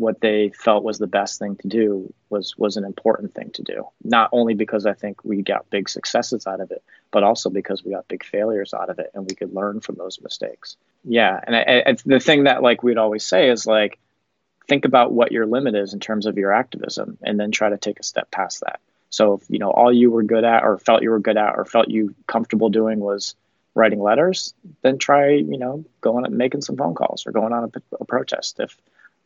what they felt was the best thing to do was was an important thing to do. Not only because I think we got big successes out of it, but also because we got big failures out of it, and we could learn from those mistakes. Yeah, and I, I, the thing that like we'd always say is like think about what your limit is in terms of your activism and then try to take a step past that. So if you know all you were good at or felt you were good at or felt you comfortable doing was writing letters, then try, you know, going and making some phone calls or going on a, a protest. If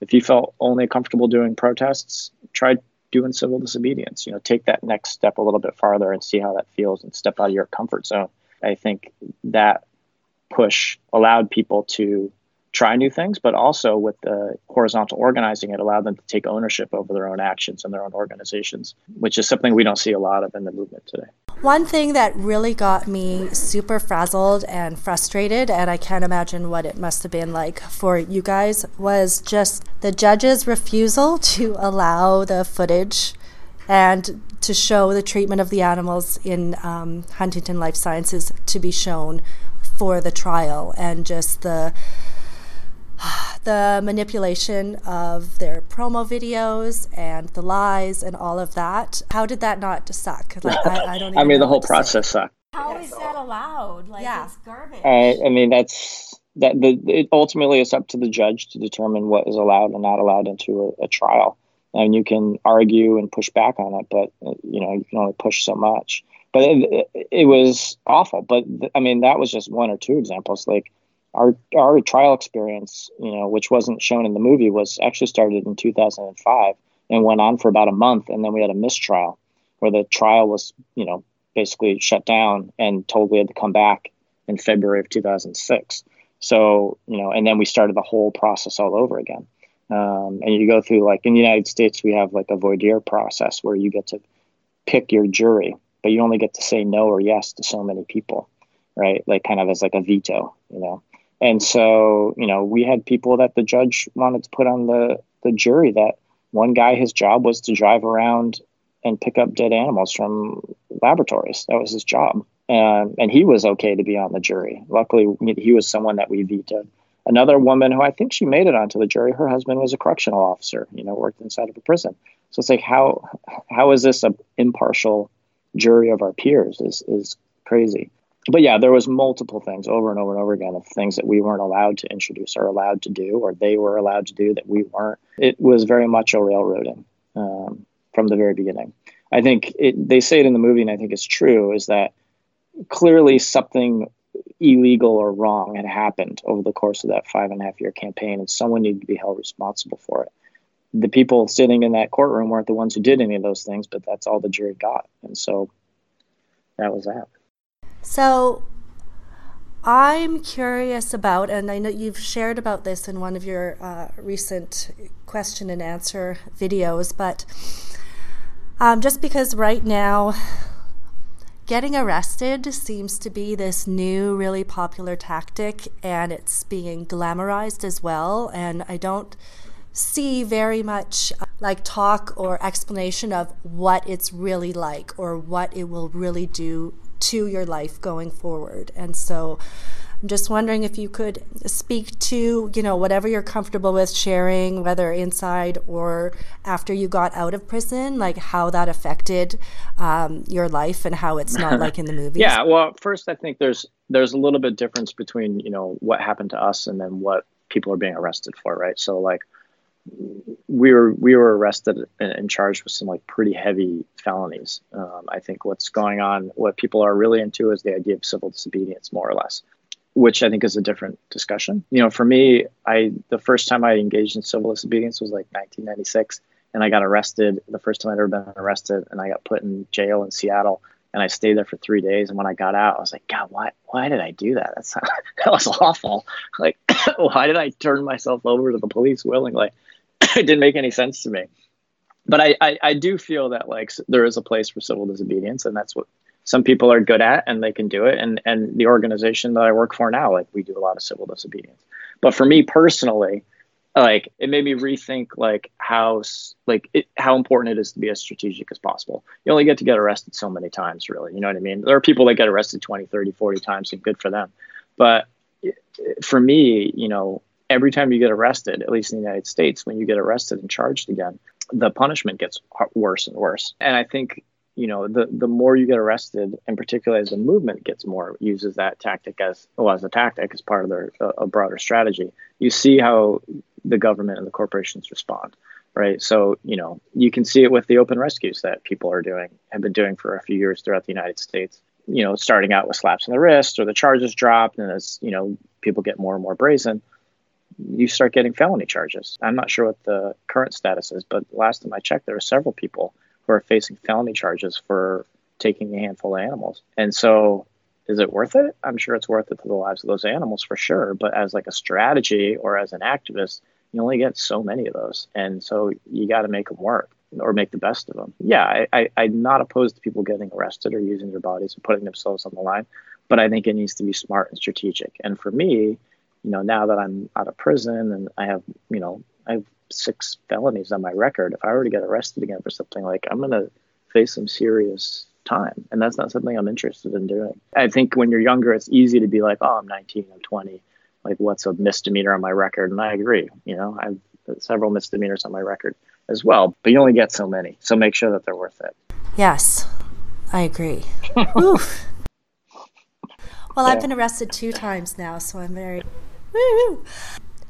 if you felt only comfortable doing protests, try doing civil disobedience. You know, take that next step a little bit farther and see how that feels and step out of your comfort zone. I think that push allowed people to try new things, but also with the horizontal organizing, it allowed them to take ownership over their own actions and their own organizations, which is something we don't see a lot of in the movement today. One thing that really got me super frazzled and frustrated, and I can't imagine what it must have been like for you guys, was just the judge's refusal [laughs] to allow the footage and to show the treatment of the animals in um, Huntingdon Life Sciences to be shown for the trial and just the [sighs] the manipulation of their promo videos and the lies and all of that. How did that not suck? Like, I, I, don't. [laughs] I mean, the whole process sucked. How is that allowed? Like, yeah. it's garbage. I, I mean, that's that. The it ultimately is up to the judge to determine what is allowed and not allowed into a, a trial. And you can argue and push back on it, but uh, you know you can only push so much. But it, it, it was awful. But I mean, that was just one or two examples. Like our our trial experience, you know, which wasn't shown in the movie, was actually started in 2005 and went on for about a month, and then we had a mistrial where the trial was, you know, basically shut down and told we had to come back in February of 2006. So, you know, and then we started the whole process all over again. Um, and you go through like in the United States, we have like a voir dire process where you get to pick your jury, but you only get to say no or yes to so many people, right? Like kind of as like a veto, you know. And so, you know, we had people that the judge wanted to put on the, the jury that one guy, his job was to drive around and pick up dead animals from laboratories. That was his job. Um, and he was okay to be on the jury. Luckily, he was someone that we vetoed. Another woman who I think she made it onto the jury, her husband was a correctional officer, you know, worked inside of a prison. So it's like, how how is this an impartial jury of our peers is, is crazy but yeah, there was multiple things over and over and over again of things that we weren't allowed to introduce or allowed to do, or they were allowed to do that we weren't. It was very much a railroading um, from the very beginning. I think it, they say it in the movie, and I think it's true, is that clearly something illegal or wrong had happened over the course of that five and a half year campaign, and someone needed to be held responsible for it. The people sitting in that courtroom weren't the ones who did any of those things, but that's all the jury got, and so that was that. So I'm curious about, and I know you've shared about this in one of your uh, recent question and answer videos, but um, just because right now getting arrested seems to be this new, really popular tactic, and it's being glamorized as well. And I don't see very much uh, like talk or explanation of what it's really like or what it will really do to your life going forward. And so I'm just wondering if you could speak to, you know, whatever you're comfortable with sharing, whether inside or after you got out of prison, like how that affected um, your life and how it's not like in the [laughs] movies. yeah, well, first I think there's there's a little bit difference between you know what happened to us and then what people are being arrested for, right? So like we were we were arrested and charged with some like pretty heavy felonies. Um, I think what's going on, what people are really into, is the idea of civil disobedience, more or less, which I think is a different discussion. You know, for me, I the first time I engaged in civil disobedience was like 1996, and I got arrested. The first time I'd ever been arrested, and I got put in jail in Seattle. And I stayed there for three days. And when I got out, I was like, God, why, why did I do that? That's [laughs] that was awful. Like, [coughs] why did I turn myself over to the police willingly? It [laughs] didn't make any sense to me. But I, I, I do feel that like there is a place for civil disobedience, and that's what some people are good at, and they can do it. And and the organization that I work for now, like we do a lot of civil disobedience. But for me personally, like it made me rethink like how like it, how important it is to be as strategic as possible you only get to get arrested so many times really you know what i mean there are people that get arrested 20 30 40 times and good for them but eh, for me you know every time you get arrested, at least in the United States, when you get arrested and charged again, the punishment gets worse and worse. And I think you know the the more you get arrested, and particularly as the movement gets more uses that tactic as well as a tactic as part of their a broader strategy. You see how the government and the corporations respond, right? So you know you can see it with the open rescues that people are doing have been doing for a few years throughout the United States. You know, starting out with slaps on the wrist or the charges dropped, and as you know people get more and more brazen you start getting felony charges. I'm not sure what the current status is, but last time I checked, there are several people who are facing felony charges for taking a handful of animals. And so is it worth it? I'm sure it's worth it to the lives of those animals for sure. But as like a strategy or as an activist, you only get so many of those, and so you got to make them work or make the best of them. Yeah, I, I, I'm not opposed to people getting arrested or using their bodies and putting themselves on the line, but I think it needs to be smart and strategic. And for me, you know, now that I'm out of prison and I have, you know, I have six felonies on my record. If I were to get arrested again for something like, I'm going to face some serious time. And that's not something I'm interested in doing. I think when you're younger, it's easy to be like, oh, I'm 19, I'm 20. Like, what's a misdemeanor on my record? And I agree. You know, I've several misdemeanors on my record as well, but you only get so many. So make sure that they're worth it. Yes, I agree. [laughs] well, Yeah. I've been arrested two times now, so I'm very. Woo!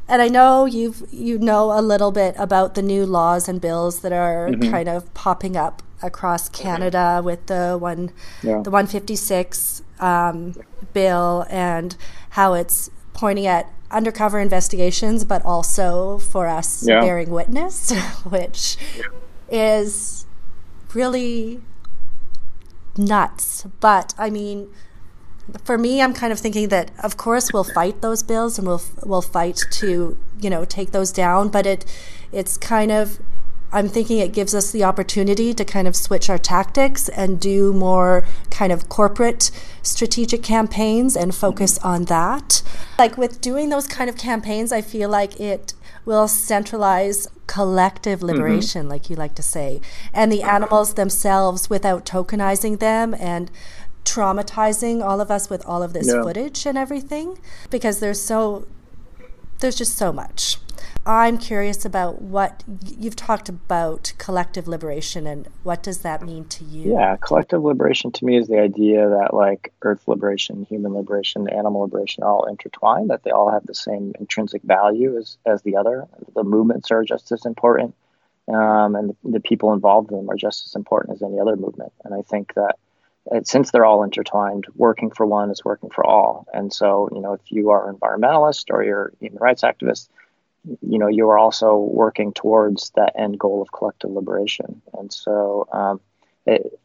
And I know you've you know a little bit about the new laws and bills that are Mhm. kind of popping up across Canada with the one Yeah. the 156 um, bill and how it's pointing at undercover investigations, but also for us Yeah. bearing witness, [laughs] which is really nuts. But I mean, for me, I'm kind of thinking that, of course, we'll fight those bills and we'll we'll fight to you know take those down. But it it's kind of I'm thinking it gives us the opportunity to kind of switch our tactics and do more kind of corporate strategic campaigns and focus on that. Like with doing those kind of campaigns, I feel like it will centralize collective mm-hmm. liberation, like you like to say, and the animals themselves without tokenizing them and traumatizing all of us with all of this Yeah. footage and everything because there's so there's just so much. I'm curious about what you've talked about collective liberation and what does that mean to you? Yeah, collective liberation to me is the idea that like earth liberation, human liberation, animal liberation all intertwined, that they all have the same intrinsic value as, as the other. The movements are just as important, um, and the, the people involved in them are just as important as any other movement. And I think that uh, since they're all intertwined, working for one is working for all. And so, you know, if you are an environmentalist or you're a human rights activist, you know, you are also working towards that end goal of collective liberation. And so, um, it,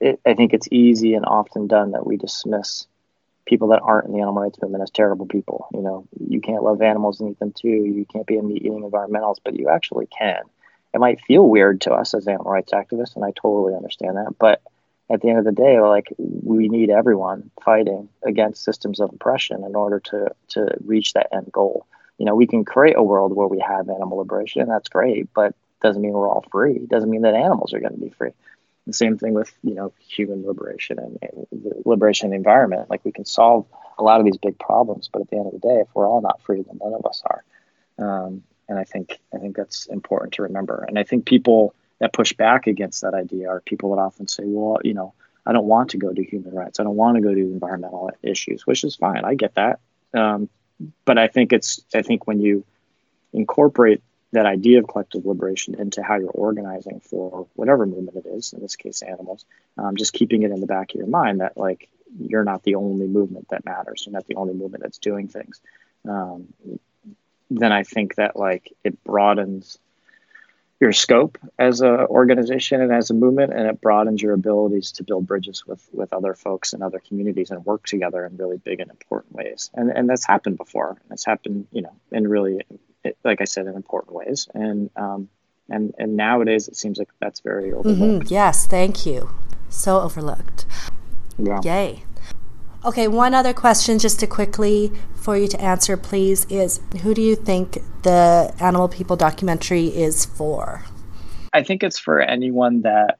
it, I think it's easy and often done that we dismiss people that aren't in the animal rights movement as terrible people. You know, you can't love animals and eat them too. You can't be a meat eating environmentalist, but you actually can. It might feel weird to us as animal rights activists, and I totally understand that. But at the end of the day, like we need everyone fighting against systems of oppression in order to to reach that end goal. You know, we can create a world where we have animal liberation, and that's great, but doesn't mean we're all free. Doesn't mean that animals are going to be free. The same thing with you know human liberation and, and liberation of the environment. Like we can solve a lot of these big problems, but at the end of the day, if we're all not free, then none of us are. Um, and I think I think that's important to remember. And I think people that push back against that idea are people that often say, "Well, you know, I don't want to go to human rights. I don't want to go to environmental issues," which is fine. I get that. Um, but I think it's I think when you incorporate that idea of collective liberation into how you're organizing for whatever movement it is, in this case, animals, um, just keeping it in the back of your mind that like you're not the only movement that matters. You're not the only movement that's doing things. Um, then I think that like it broadens your scope as an organization and as a movement, and it broadens your abilities to build bridges with with other folks and other communities and work together in really big and important ways. And and that's happened before. It's happened, you know, in really, like I said, in important ways. And um, and and nowadays it seems like that's very overlooked. Mhm, Yes, thank you. So overlooked. Yeah. Yay. Okay, one other question just to quickly for you to answer, please, is who do you think the Animal People documentary is for? I think it's for anyone that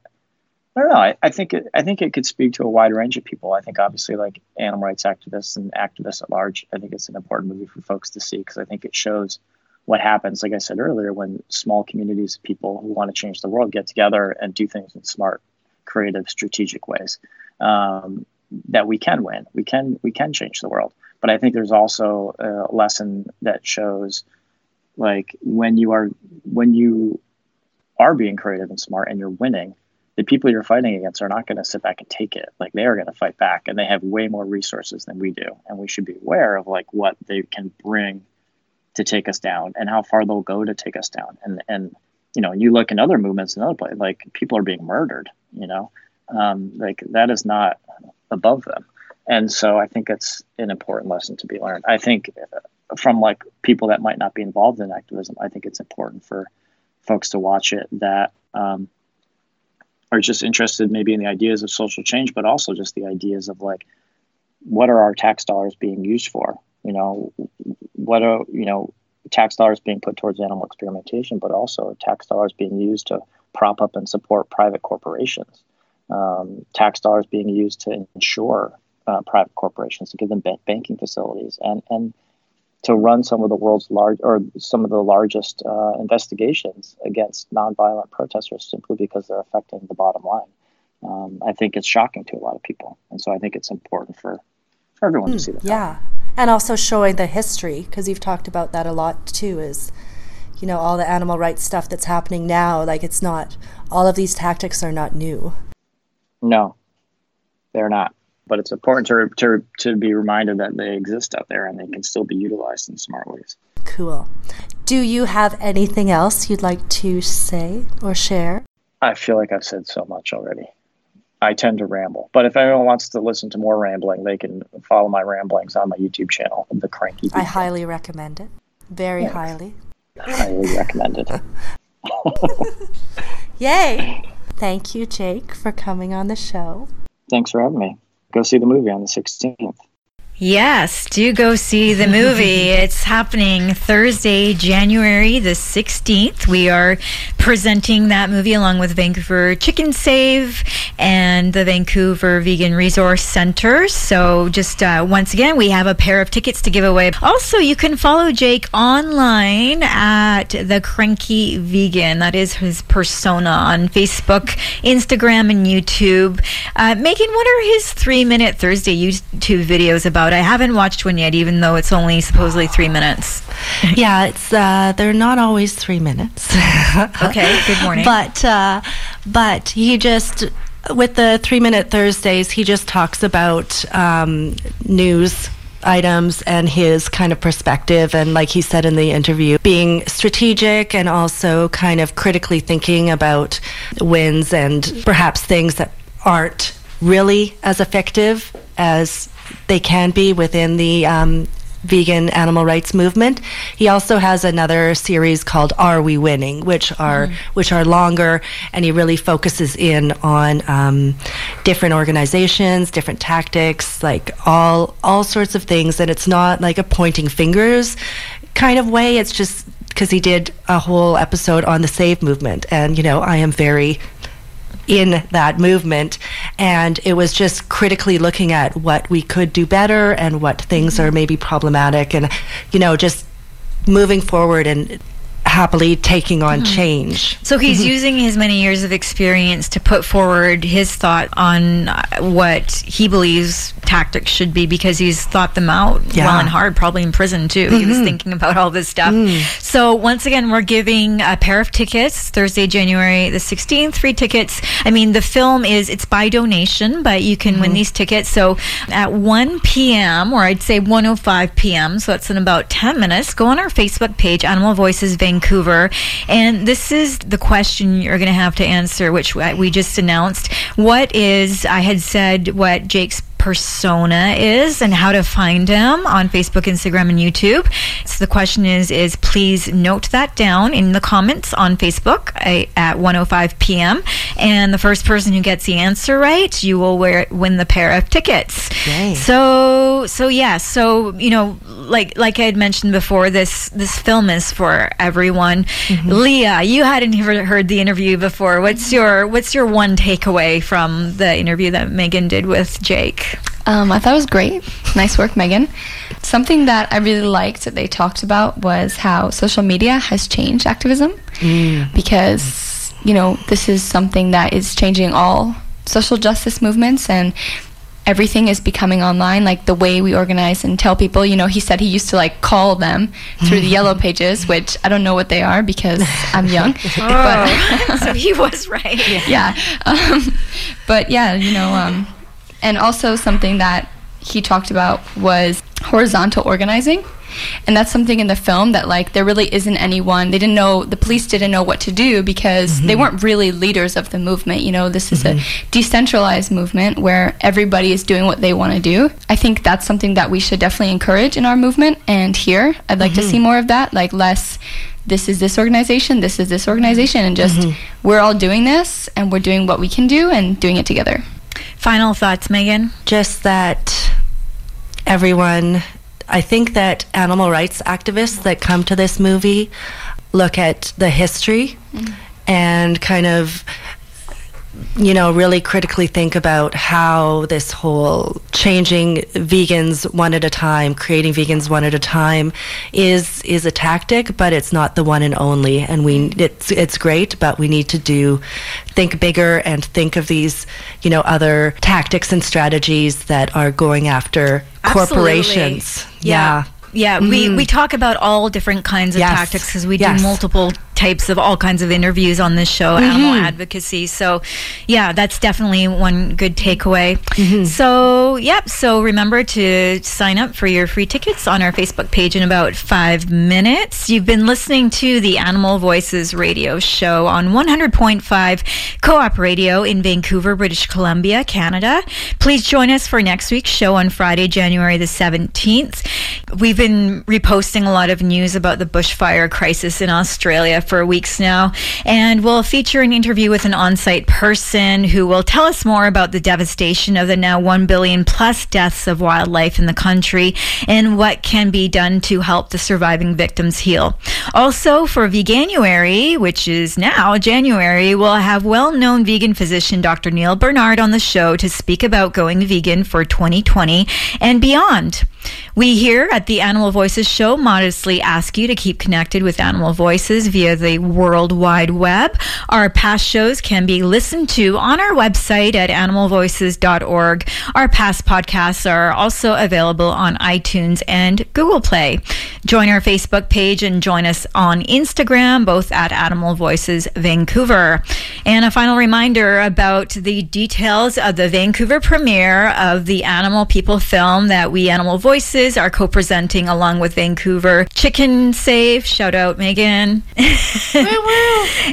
I don't know. I, I think it, I think it could speak to a wide range of people. I think obviously like animal rights activists and activists at large. I think it's an important movie for folks to see because I think it shows what happens. Like I said earlier, when small communities of people who want to change the world get together and do things in smart, creative, strategic ways, um, that we can win. We can we can change the world. But I think there's also a lesson that shows like when you are when you are being creative and smart and you're winning, the people you're fighting against are not going to sit back and take it. Like they are going to fight back and they have way more resources than we do. And we should be aware of like what they can bring to take us down and how far they'll go to take us down. And, and, you know, you look in other movements and other places, like people are being murdered, you know, um, like that is not above them. and so I think it's an important lesson to be learned. I think from like people that might not be involved in activism, I think it's important for folks to watch it that um, are just interested maybe in the ideas of social change, but also just the ideas of like what are our tax dollars being used for? You know, what are you know tax dollars being put towards animal experimentation, but also tax dollars being used to prop up and support private corporations. Um, tax dollars being used to insure uh, private corporations to give them banking facilities and and to run some of the world's large or some of the largest uh, investigations against nonviolent protesters simply because they're affecting the bottom line. Um, I think it's shocking to a lot of people, and so I think it's important for for everyone mm, to hmm, see that. Yeah, and also showing the history because you've talked about that a lot too. Is you know all the animal rights stuff that's happening now? Like it's not all of these tactics are not new. No, they're not but it's important to, to, to be reminded that they exist out there and they can still be utilized in smart ways. Cool. Do you have anything else you'd like to say or share? I feel like I've said so much already. I tend to ramble, but if anyone wants to listen to more rambling, they can follow my ramblings on my YouTube channel, The Cranky. I highly recommend it. Very Thanks. highly. Highly recommended. [laughs] [laughs] Yay! Thank you, Jake, for coming on the show. Thanks for having me go see the movie on the 16th. Yes, do go see the movie. [laughs] it's happening Thursday, January the 16th. We are presenting that movie along with Vancouver Chicken Save and the Vancouver Vegan Resource Center. So, just uh, once again, we have a pair of tickets to give away. Also, you can follow Jake online at The Cranky Vegan. That is his persona on Facebook, Instagram, and YouTube. Uh, Megan, what are his three minute Thursday YouTube videos about? I haven't watched one yet, even though it's only supposedly three minutes. [laughs] yeah, it's uh, they're not always three minutes. [laughs] okay, good morning. But uh, but he just with the three minute Thursdays, he just talks about um, news items and his kind of perspective and like he said in the interview being strategic and also kind of critically thinking about wins and perhaps things that aren't really as effective as they can be within the um, vegan animal rights movement. He also has another series called Are We Winning, which are mm. which are longer, and he really focuses in on um, different organizations, different tactics, like all all sorts of things. And it's not like a pointing fingers kind of way. It's just because he did a whole episode on the Save movement, and you know I am very in that movement. And it was just critically looking at what we could do better and what things are mm-hmm. maybe problematic and, you know, just moving forward and happily taking on mm. change. So he's mm-hmm. using his many years of experience to put forward his thought on uh, what he believes tactics should be because he's thought them out yeah. well and hard, probably in prison too. Mm-hmm. He was mm-hmm. thinking about all this stuff. Mm. So once again, we're giving a pair of tickets Thursday, January the 16th, free tickets. I mean, the film is, it's by donation, but you can mm-hmm. win these tickets. So at 1 p.m., or I'd say 105 p.m., so that's in about 10 minutes, go on our Facebook page, Animal Voices Vancouver Vancouver. And this is the question you're going to have to answer, which we just announced. What is, I had said what Jake's persona is and how to find him on Facebook, Instagram, and YouTube. So the question is, is please note that down in the comments on Facebook at 1:05 p.m. And the first person who gets the answer right, you will wear, win the pair of tickets. Yay. So, so yeah, so you know, like like I had mentioned before, this this film is for everyone. Mm-hmm. Leah, you hadn't ever heard the interview before. What's your what's your one takeaway from the interview that Megan did with Jake? Um, I thought it was great. Nice work, Megan. Something that I really liked that they talked about was how social media has changed activism mm. because, you know, this is something that is changing all social justice movements and everything is becoming online like the way we organize and tell people you know he said he used to like call them through the yellow [laughs] pages which i don't know what they are because i'm young [laughs] oh, but [laughs] so he was right yeah, yeah. Um, but yeah you know um, and also something that he talked about was horizontal organizing and that's something in the film that like there really isn't anyone they didn't know the police didn't know what to do because mm-hmm. they weren't really leaders of the movement you know this is mm-hmm. a decentralized movement where everybody is doing what they want to do i think that's something that we should definitely encourage in our movement and here i'd like mm-hmm. to see more of that like less this is this organization this is this organization and just mm-hmm. we're all doing this and we're doing what we can do and doing it together final thoughts megan just that everyone I think that animal rights activists that come to this movie look at the history mm-hmm. and kind of you know, really critically think about how this whole changing vegans one at a time, creating vegans one at a time, is is a tactic, but it's not the one and only. And we it's it's great, but we need to do think bigger and think of these, you know, other tactics and strategies that are going after Absolutely. corporations. yeah. yeah. Yeah, mm-hmm. we, we talk about all different kinds of yes. tactics because we yes. do multiple types of all kinds of interviews on this show, mm-hmm. animal advocacy. So, yeah, that's definitely one good takeaway. Mm-hmm. So, yep. So remember to sign up for your free tickets on our Facebook page in about five minutes. You've been listening to the Animal Voices radio show on 100.5 Co-op Radio in Vancouver, British Columbia, Canada. Please join us for next week's show on Friday, January the 17th. We've been reposting a lot of news about the bushfire crisis in Australia for weeks now, and we'll feature an interview with an on site person who will tell us more about the devastation of the now 1 billion plus deaths of wildlife in the country and what can be done to help the surviving victims heal. Also, for Veganuary, which is now January, we'll have well known vegan physician Dr. Neal Barnard on the show to speak about going vegan for 2020 and beyond. We here at the Animal Voices Show modestly ask you to keep connected with Animal Voices via the World Wide Web. Our past shows can be listened to on our website at animalvoices.org. Our past podcasts are also available on iTunes and Google Play. Join our Facebook page and join us on Instagram, both at Animal Voices Vancouver. And a final reminder about the details of the Vancouver premiere of the Animal People film that we Animal Voices are co-presenting along with Vancouver Chicken Save. Shout out Megan. [laughs] [laughs]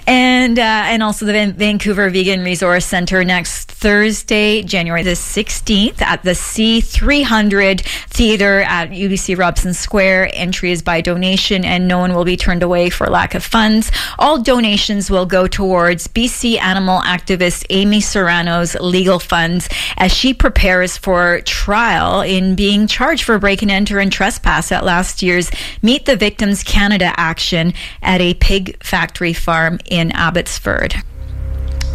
and uh, and also the Van- Vancouver Vegan Resource Center next Thursday, January the 16th at the C300 Theater at UBC Robson Square. Entry is by donation and no one will be turned away for lack of funds. All donations will go towards BC animal activist Amy Soranno's legal funds as she prepares for trial in being charged for break and enter and trespass at last year's Meet the Victims Canada action at a pig factory farm in Abbotsford.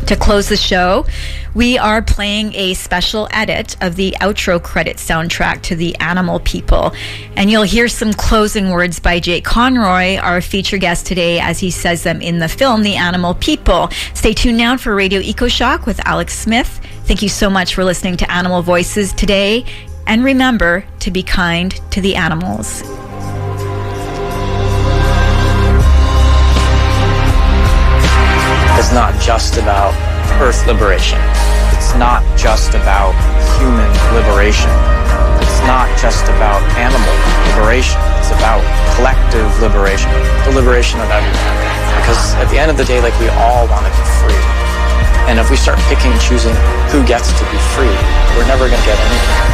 To close the show, we are playing a special edit of the outro credit soundtrack to The Animal People. And you'll hear some closing words by Jake Conroy, our feature guest today, as he says them in the film The Animal People. Stay tuned now for Radio Ecoshock with Alex Smith. Thank you so much for listening to Animal Voices today. And remember to be kind to the animals. It's not just about Earth liberation. It's not just about human liberation. It's not just about animal liberation. It's about collective liberation, the liberation of everyone. Because at the end of the day, like we all want to be free. And if we start picking and choosing who gets to be free, we're never going to get anything.